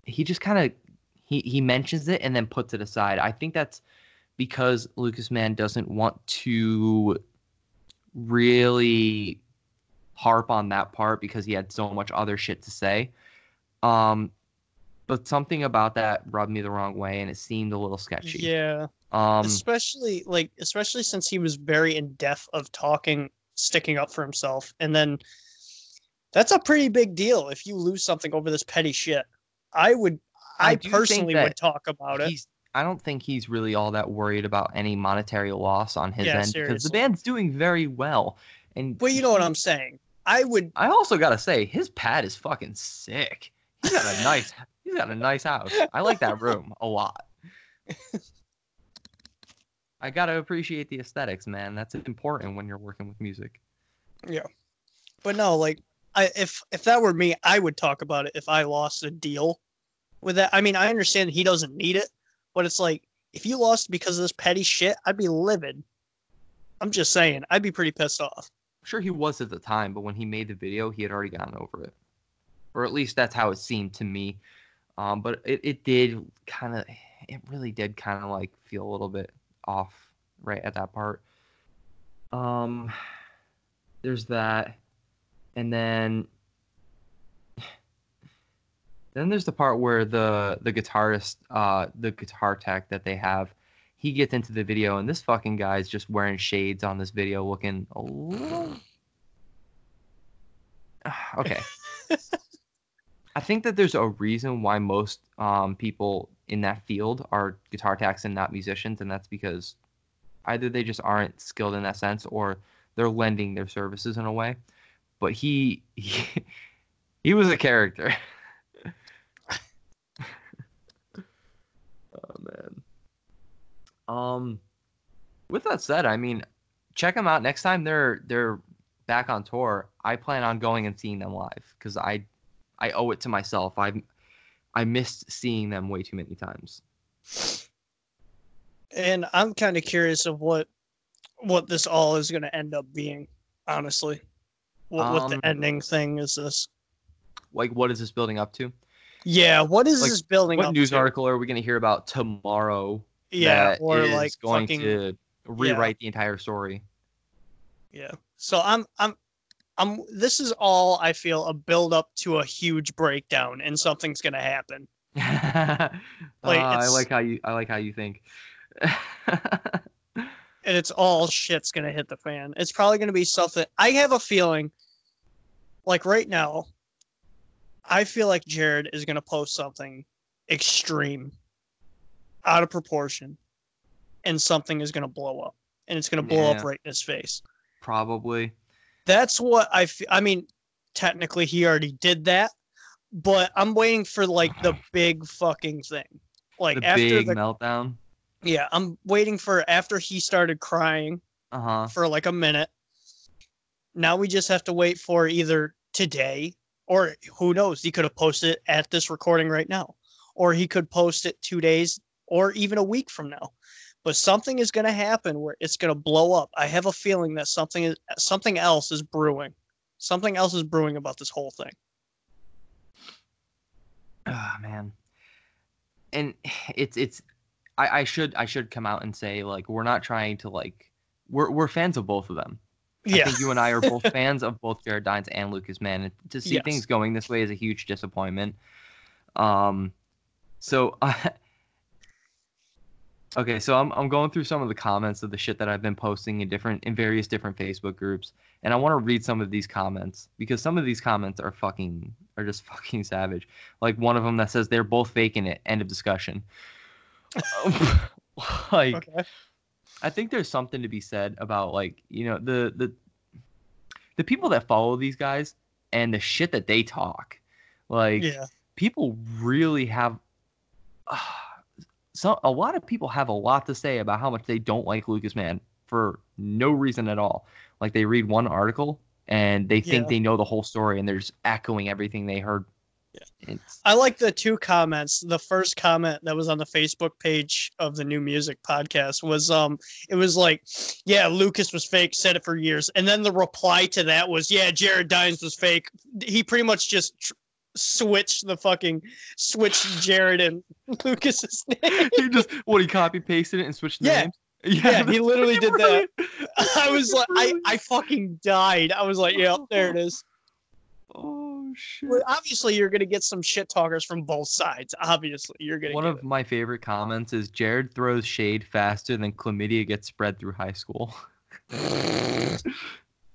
he just kind of he he mentions it and then puts it aside i think that's because Lucas Mann doesn't want to really harp on that part because he had so much other shit to say um but something about that rubbed me the wrong way and it seemed a little sketchy yeah, um especially like especially since he was very in depth of talking, sticking up for himself, and then that's a pretty big deal if you lose something over this petty shit. I would, I I, personally would talk about it. he's I don't think he's really all that worried about any monetary loss on his Yeah, end because the band's doing very well. And well, you know what I'm saying. I would, I also gotta say his pad is fucking sick. He's got a nice [laughs] he's got a nice house. I like that [laughs] room a lot. I gotta appreciate the aesthetics, man. That's important when you're working with music. Yeah, but no, like, I if if that were me, I would talk about it if I lost a deal with that. I mean, I understand he doesn't need it, but it's like if you lost because of this petty shit, I'd be livid. I'm just saying, I'd be pretty pissed off. Sure he was at the time, but when he made the video, he had already gotten over it. Or at least that's how it seemed to me. Um, but it, it did kind of, it really did kind of like feel a little bit off right at that part. Um, there's that. And then, then there's the part where the, the guitarist, uh, the guitar tech that they have, he gets into the video and this fucking guy is just wearing shades on this video looking a little [sighs] okay. I think that there's a reason why most um, people in that field are guitar techs and not musicians and that's because either they just aren't skilled in that sense or they're lending their services in a way. But he [laughs] he, he was a character [laughs] man um with that said i mean check them out next time they're they're back on tour. I plan on going and seeing them live because I I owe it to myself. I I missed seeing them way too many times. And I'm kind of curious of what what this all is going to end up being. Honestly, what, what Um, the ending thing is this? Like, what is this building up to? Yeah, what is like, this building What news to? article are we going to hear about tomorrow? Yeah, that or is like going fucking to rewrite the entire story. yeah. So I'm I'm I'm. This is all I feel a build up to a huge breakdown, and something's going to happen. [laughs] Like, Ah, I like how you I like how you think. [laughs] and it's all shit's gonna hit the fan. It's probably gonna be something. I have a feeling, like right now, I feel like Jared is gonna post something extreme, out of proportion, and something is gonna blow up, and it's gonna blow up right in his face. Probably. That's what I. Fe- I mean, technically, he already did that, but I'm waiting for like the [sighs] big fucking thing. Like The after big the meltdown. yeah, I'm waiting for after he started crying Uh huh. for like a minute. Now we just have to wait for either today or who knows, he could have posted it at this recording right now, or he could post it two days or even a week from now. But something is going to happen where it's going to blow up. I have a feeling that something is something else is brewing. Something else is brewing about this whole thing. Ah man. And [sighs] it's it's I, I should I should come out and say like we're not trying to like we're we're fans of both of them. I Yeah. think you and I are both [laughs] fans of both Jared Dines and Lucas Mann. And to see Yes. things going this way is a huge disappointment. Um, so [laughs] okay, so I'm I'm going through some of the comments of the shit that I've been posting in different in various different Facebook groups, and I want to read some of these comments because some of these comments are fucking are just [laughs] fucking savage. Like one of them that says they're both faking it. End of discussion. like Okay. I think there's something to be said about like you know the the the people that follow these guys and the shit that they talk. Like Yeah. people really have uh, [sighs] so a lot of people have a lot to say about how much they don't like Lucas Mann for no reason at all. Like they read one article and they think Yeah. they know the whole story and they're just echoing everything they heard. Yeah. I like the two comments. The first comment that was on the Facebook page of the NuMusick podcast was um it was like, yeah, Lucas was fake, said it for years. And then the reply to that was, yeah, Jared Dines was fake. He pretty much just tr- switched the fucking switched Jared and [laughs] Lucas's name. he just what he copy pasted it and switched Yeah. names. [laughs] Yeah, yeah he literally did that. [laughs] I was like, I, I fucking died. I was like, yeah, there it is. Oh shit. Well, obviously, you're gonna get some shit talkers from both sides. [laughs] Obviously, you're gonna. One get of my favorite comments is Jared throws shade faster than chlamydia gets spread through high school. [laughs]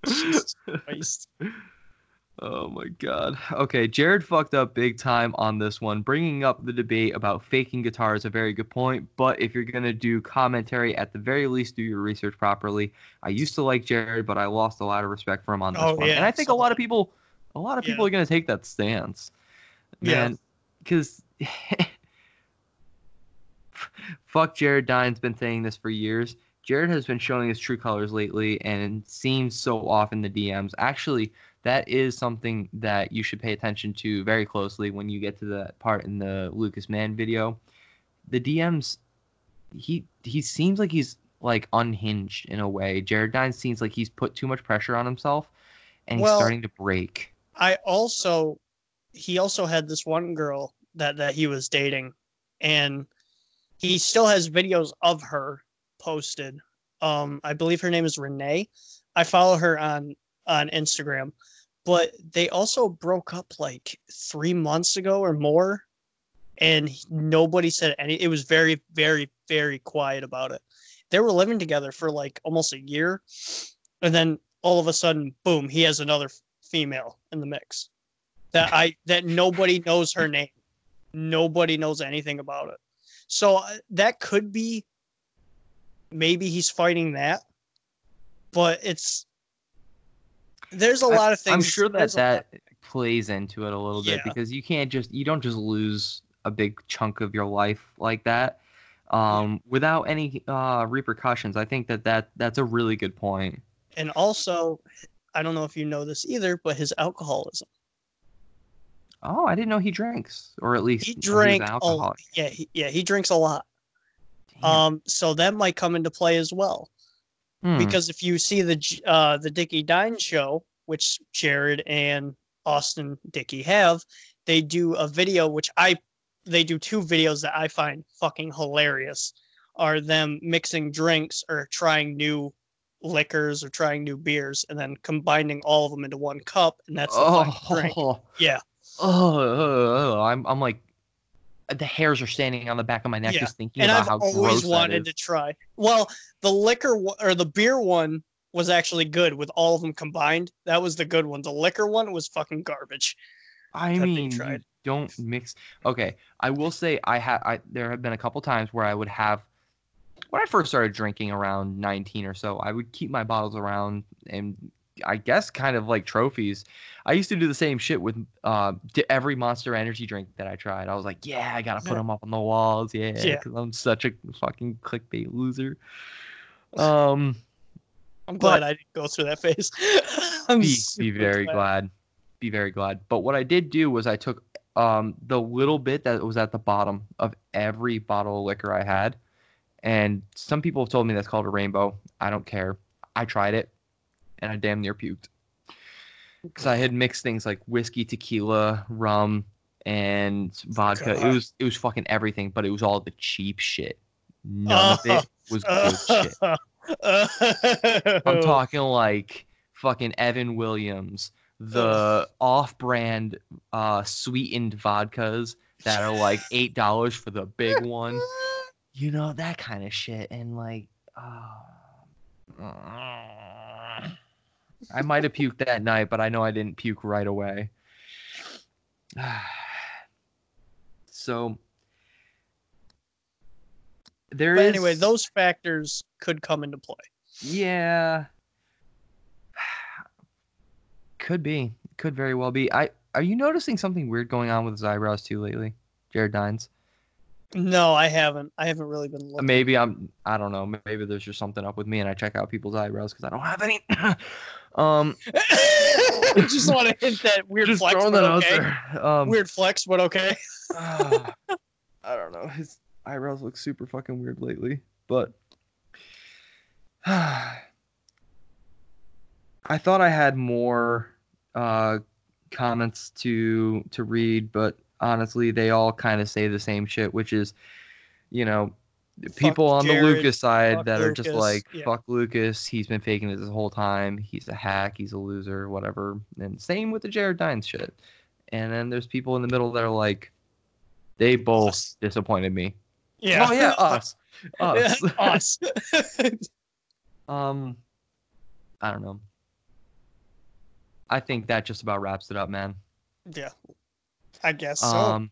Jesus Oh my god. Okay, Jared fucked up big time on this one. Bringing up the debate about faking guitar is a very good point, but if you're going to do commentary, at the very least, do your research properly. I used to like Jared, but I lost a lot of respect for him on this Oh, one. yeah, and I think a lot of people, a lot of people Yeah. are going to take that stance. Yeah. Man, because [laughs] fuck Jared Dine's been saying this for years. Jared has been showing his true colors lately and seems so off in the DMs. Actually, that is something that you should pay attention to very closely when you get to that part in the Lucas Mann video. The DMs, he he seems like he's like unhinged in a way. Jared Dine seems like he's put too much pressure on himself, and he's Well- starting to break. I also, he also had this one girl that that he was dating, and he still has videos of her posted. Um, I believe her name is Renee. I follow her on on Instagram, but they also broke up like three months ago or more, and nobody said any. It was very, very, very quiet about it. They were living together for like almost a year, and then all of a sudden, boom, he has another female in the mix that I that nobody knows her name. Nobody knows anything about it. So uh, that could be maybe he's fighting that, but it's there's a I- lot of things. I'm sure that that plays into it a little bit Yeah. because you can't just you don't just lose a big chunk of your life like that. um, without any uh, repercussions. I think that, that that's a really good point. And also, I don't know if you know this either, but his alcoholism. Oh, I didn't know he drinks, or at least He drank. alcoholic. yeah, he, yeah, he drinks a lot. Damn. Um, so that might come into play as well. Hmm. because if you see the uh the Dickey Dine show, which Jared and Austin Dickey have, they do a video which I they do two videos that I find fucking hilarious. Are them mixing drinks or trying new liquors or trying new beers and then combining all of them into one cup and that's the fucking drink. oh, [laughs] Yeah. Oh, oh, oh, oh, I'm I'm like uh, the hairs are standing on the back of my neck Yeah, just thinking And about I've how always gross that wanted to try. Well, the liquor one, or the beer one was actually good with all of them combined. That was the good one. The liquor one was fucking garbage. I that mean, tried. don't mix. Okay, I will say I had. I there have been a couple times where I would have. When I first started drinking around 19 or so, I would keep my bottles around and I guess kind of like trophies. I used to do the same shit with uh every Monster Energy drink that I tried. I was like, yeah, I gotta put them up on the walls, yeah, Yeah. because I'm such a fucking clickbait loser. [laughs] Um, I'm glad But- I didn't go through that phase. [laughs] I'm be, be very glad. Be very glad. But what I did do was I took um the little bit that was at the bottom of every bottle of liquor I had, and some people have told me that's called a rainbow. I don't care. I tried it, and I damn near puked because I had mixed things like whiskey, tequila, rum, and vodka. It was it was fucking everything, but it was all the cheap shit. None of it [laughs] was good shit. I'm [laughs] I'm talking like fucking Evan Williams, the off-brand uh, sweetened vodkas that are like eight dollars for the big one. [laughs] You know that kind of shit, and like, uh, I might have puked that night, but I know I didn't puke right away. [sighs] so there But is anyway, those factors could come into play. yeah. [sighs] Could be. Could very well be. I are you noticing something weird going on with his eyebrows too lately? Jared Dines. No, I haven't. I haven't really been looking. Maybe I'm I don't know. Maybe there's just something up with me and I check out people's eyebrows because I don't have any. [laughs] um I [laughs] just want to [laughs] hit that weird just flex, throwing that out there. Um Weird flex, but okay. ah, [sighs] I don't know. His eyebrows look super fucking weird lately. But [sighs] I thought I had more uh, comments to to read, but honestly, they all kind of say the same shit, which is, you know, people on Jared, the Lucas side fuck that are just like, yeah. "Fuck Lucas, he's been faking it this whole time. He's a hack. He's a loser. Whatever." And same with the Jared Dines shit. And then there's people in the middle that are like, they both Us. disappointed me. Yeah. Oh yeah, [laughs] us, us. Us. [laughs] [laughs] Um, I don't know. I think that just about wraps it up, man. yeah. I guess so. Um,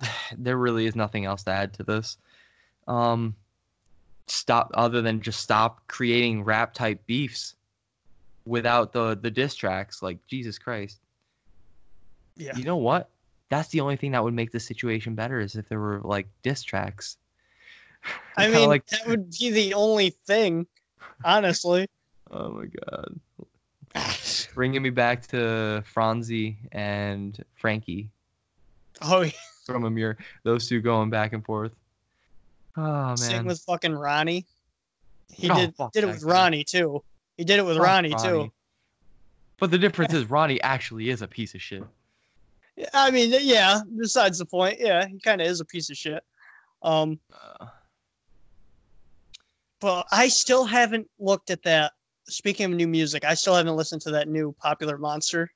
[sighs] there really is nothing else to add to this. Um, stop other than just stop creating rap type beefs without the the diss tracks. Like Jesus Christ. yeah. You know what? That's the only thing that would make the situation better is if there were like diss tracks. [sighs] I mean, like, that would be the only thing, honestly. [laughs] oh my god. [sighs] bringing me back to Franzi and Frankie Oh, yeah. [laughs] from Emmure. Those two going back and forth. Oh Sing man, with fucking Ronnie. He Oh, did did it with guy. Ronnie too. He did it with Fuck Ronnie, too. But the difference [laughs] is Ronnie actually is a piece of shit. I mean, yeah. Besides the point, yeah, he kind of is a piece of shit. Um, Uh, but I still haven't looked at that. Speaking of new music, I still haven't listened to that new popular monster,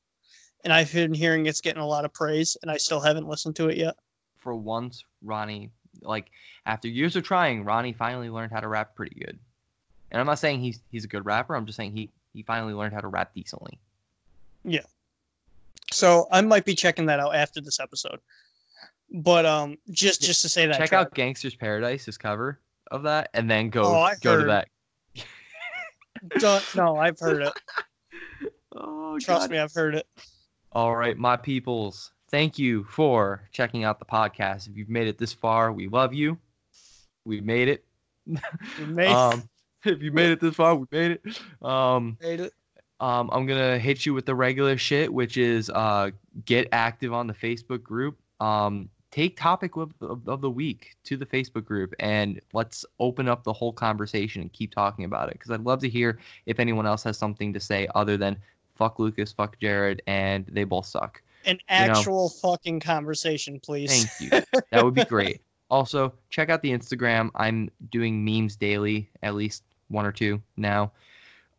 and I've been hearing it's getting a lot of praise, and I still haven't listened to it yet. for once, Ronnie, like after years of trying, Ronnie finally learned how to rap pretty good. And I'm not saying he's he's a good rapper. I'm just saying he he finally learned how to rap decently. Yeah. So I might be checking that out after this episode. But um, just just to say that, Check track. out Gangster's Paradise, his cover of that, and then go Oh, go to that. Don't, no, I've heard it. [laughs] Oh, Trust God. me, I've heard it. All right, my peoples. Thank you for checking out the podcast. If you've made it this far, we love you. we made it. We [laughs] made, um, if you made it this far, we made it. Um, made it. um, I'm gonna hit you with the regular shit, which is uh, get active on the Facebook group. Um, take topic of, of, of the week to the Facebook group, and let's open up the whole conversation and keep talking about it. Because I'd love to hear if anyone else has something to say other than fuck Lucas, fuck Jared, and they both suck. An you know. actual fucking conversation, please. Thank you. [laughs] That would be great. Also, check out the Instagram. I'm doing memes daily, at least one or two now.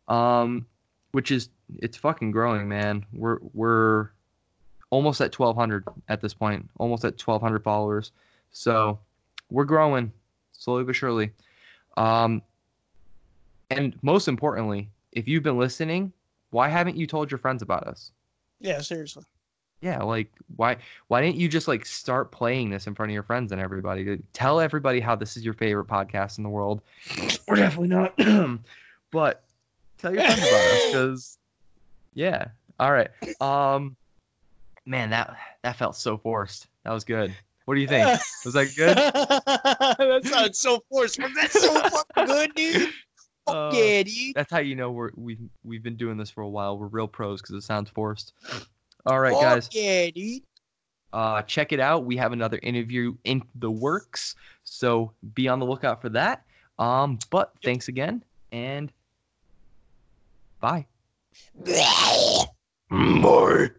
Um, which is it's fucking growing, man. We're we're almost at 1200 at this point, almost at 1200 followers. So, we're growing slowly but surely. Um, and most importantly, if you've been listening, why haven't you told your friends about us? Yeah, seriously. Yeah, like why why didn't you just like start playing this in front of your friends and everybody? Tell everybody how this is your favorite podcast in the world. [clears throat] We're definitely not. [clears throat] but tell your friends about us cuz [laughs] yeah. All right. Um man, that that felt so forced. That was good. What do you think? Was that good? [laughs] that sounds so forced. Was that so [laughs] fucking good, dude? Fuck Uh, yeah, dude. That's how you know we're we've we've been doing this for a while. We're real pros cuz it sounds forced. All right, Fuck guys. yeah, dude. uh, check it out. We have another interview in the works, so be on the lookout for that. Um, but thanks again, and bye. Bye. Bye.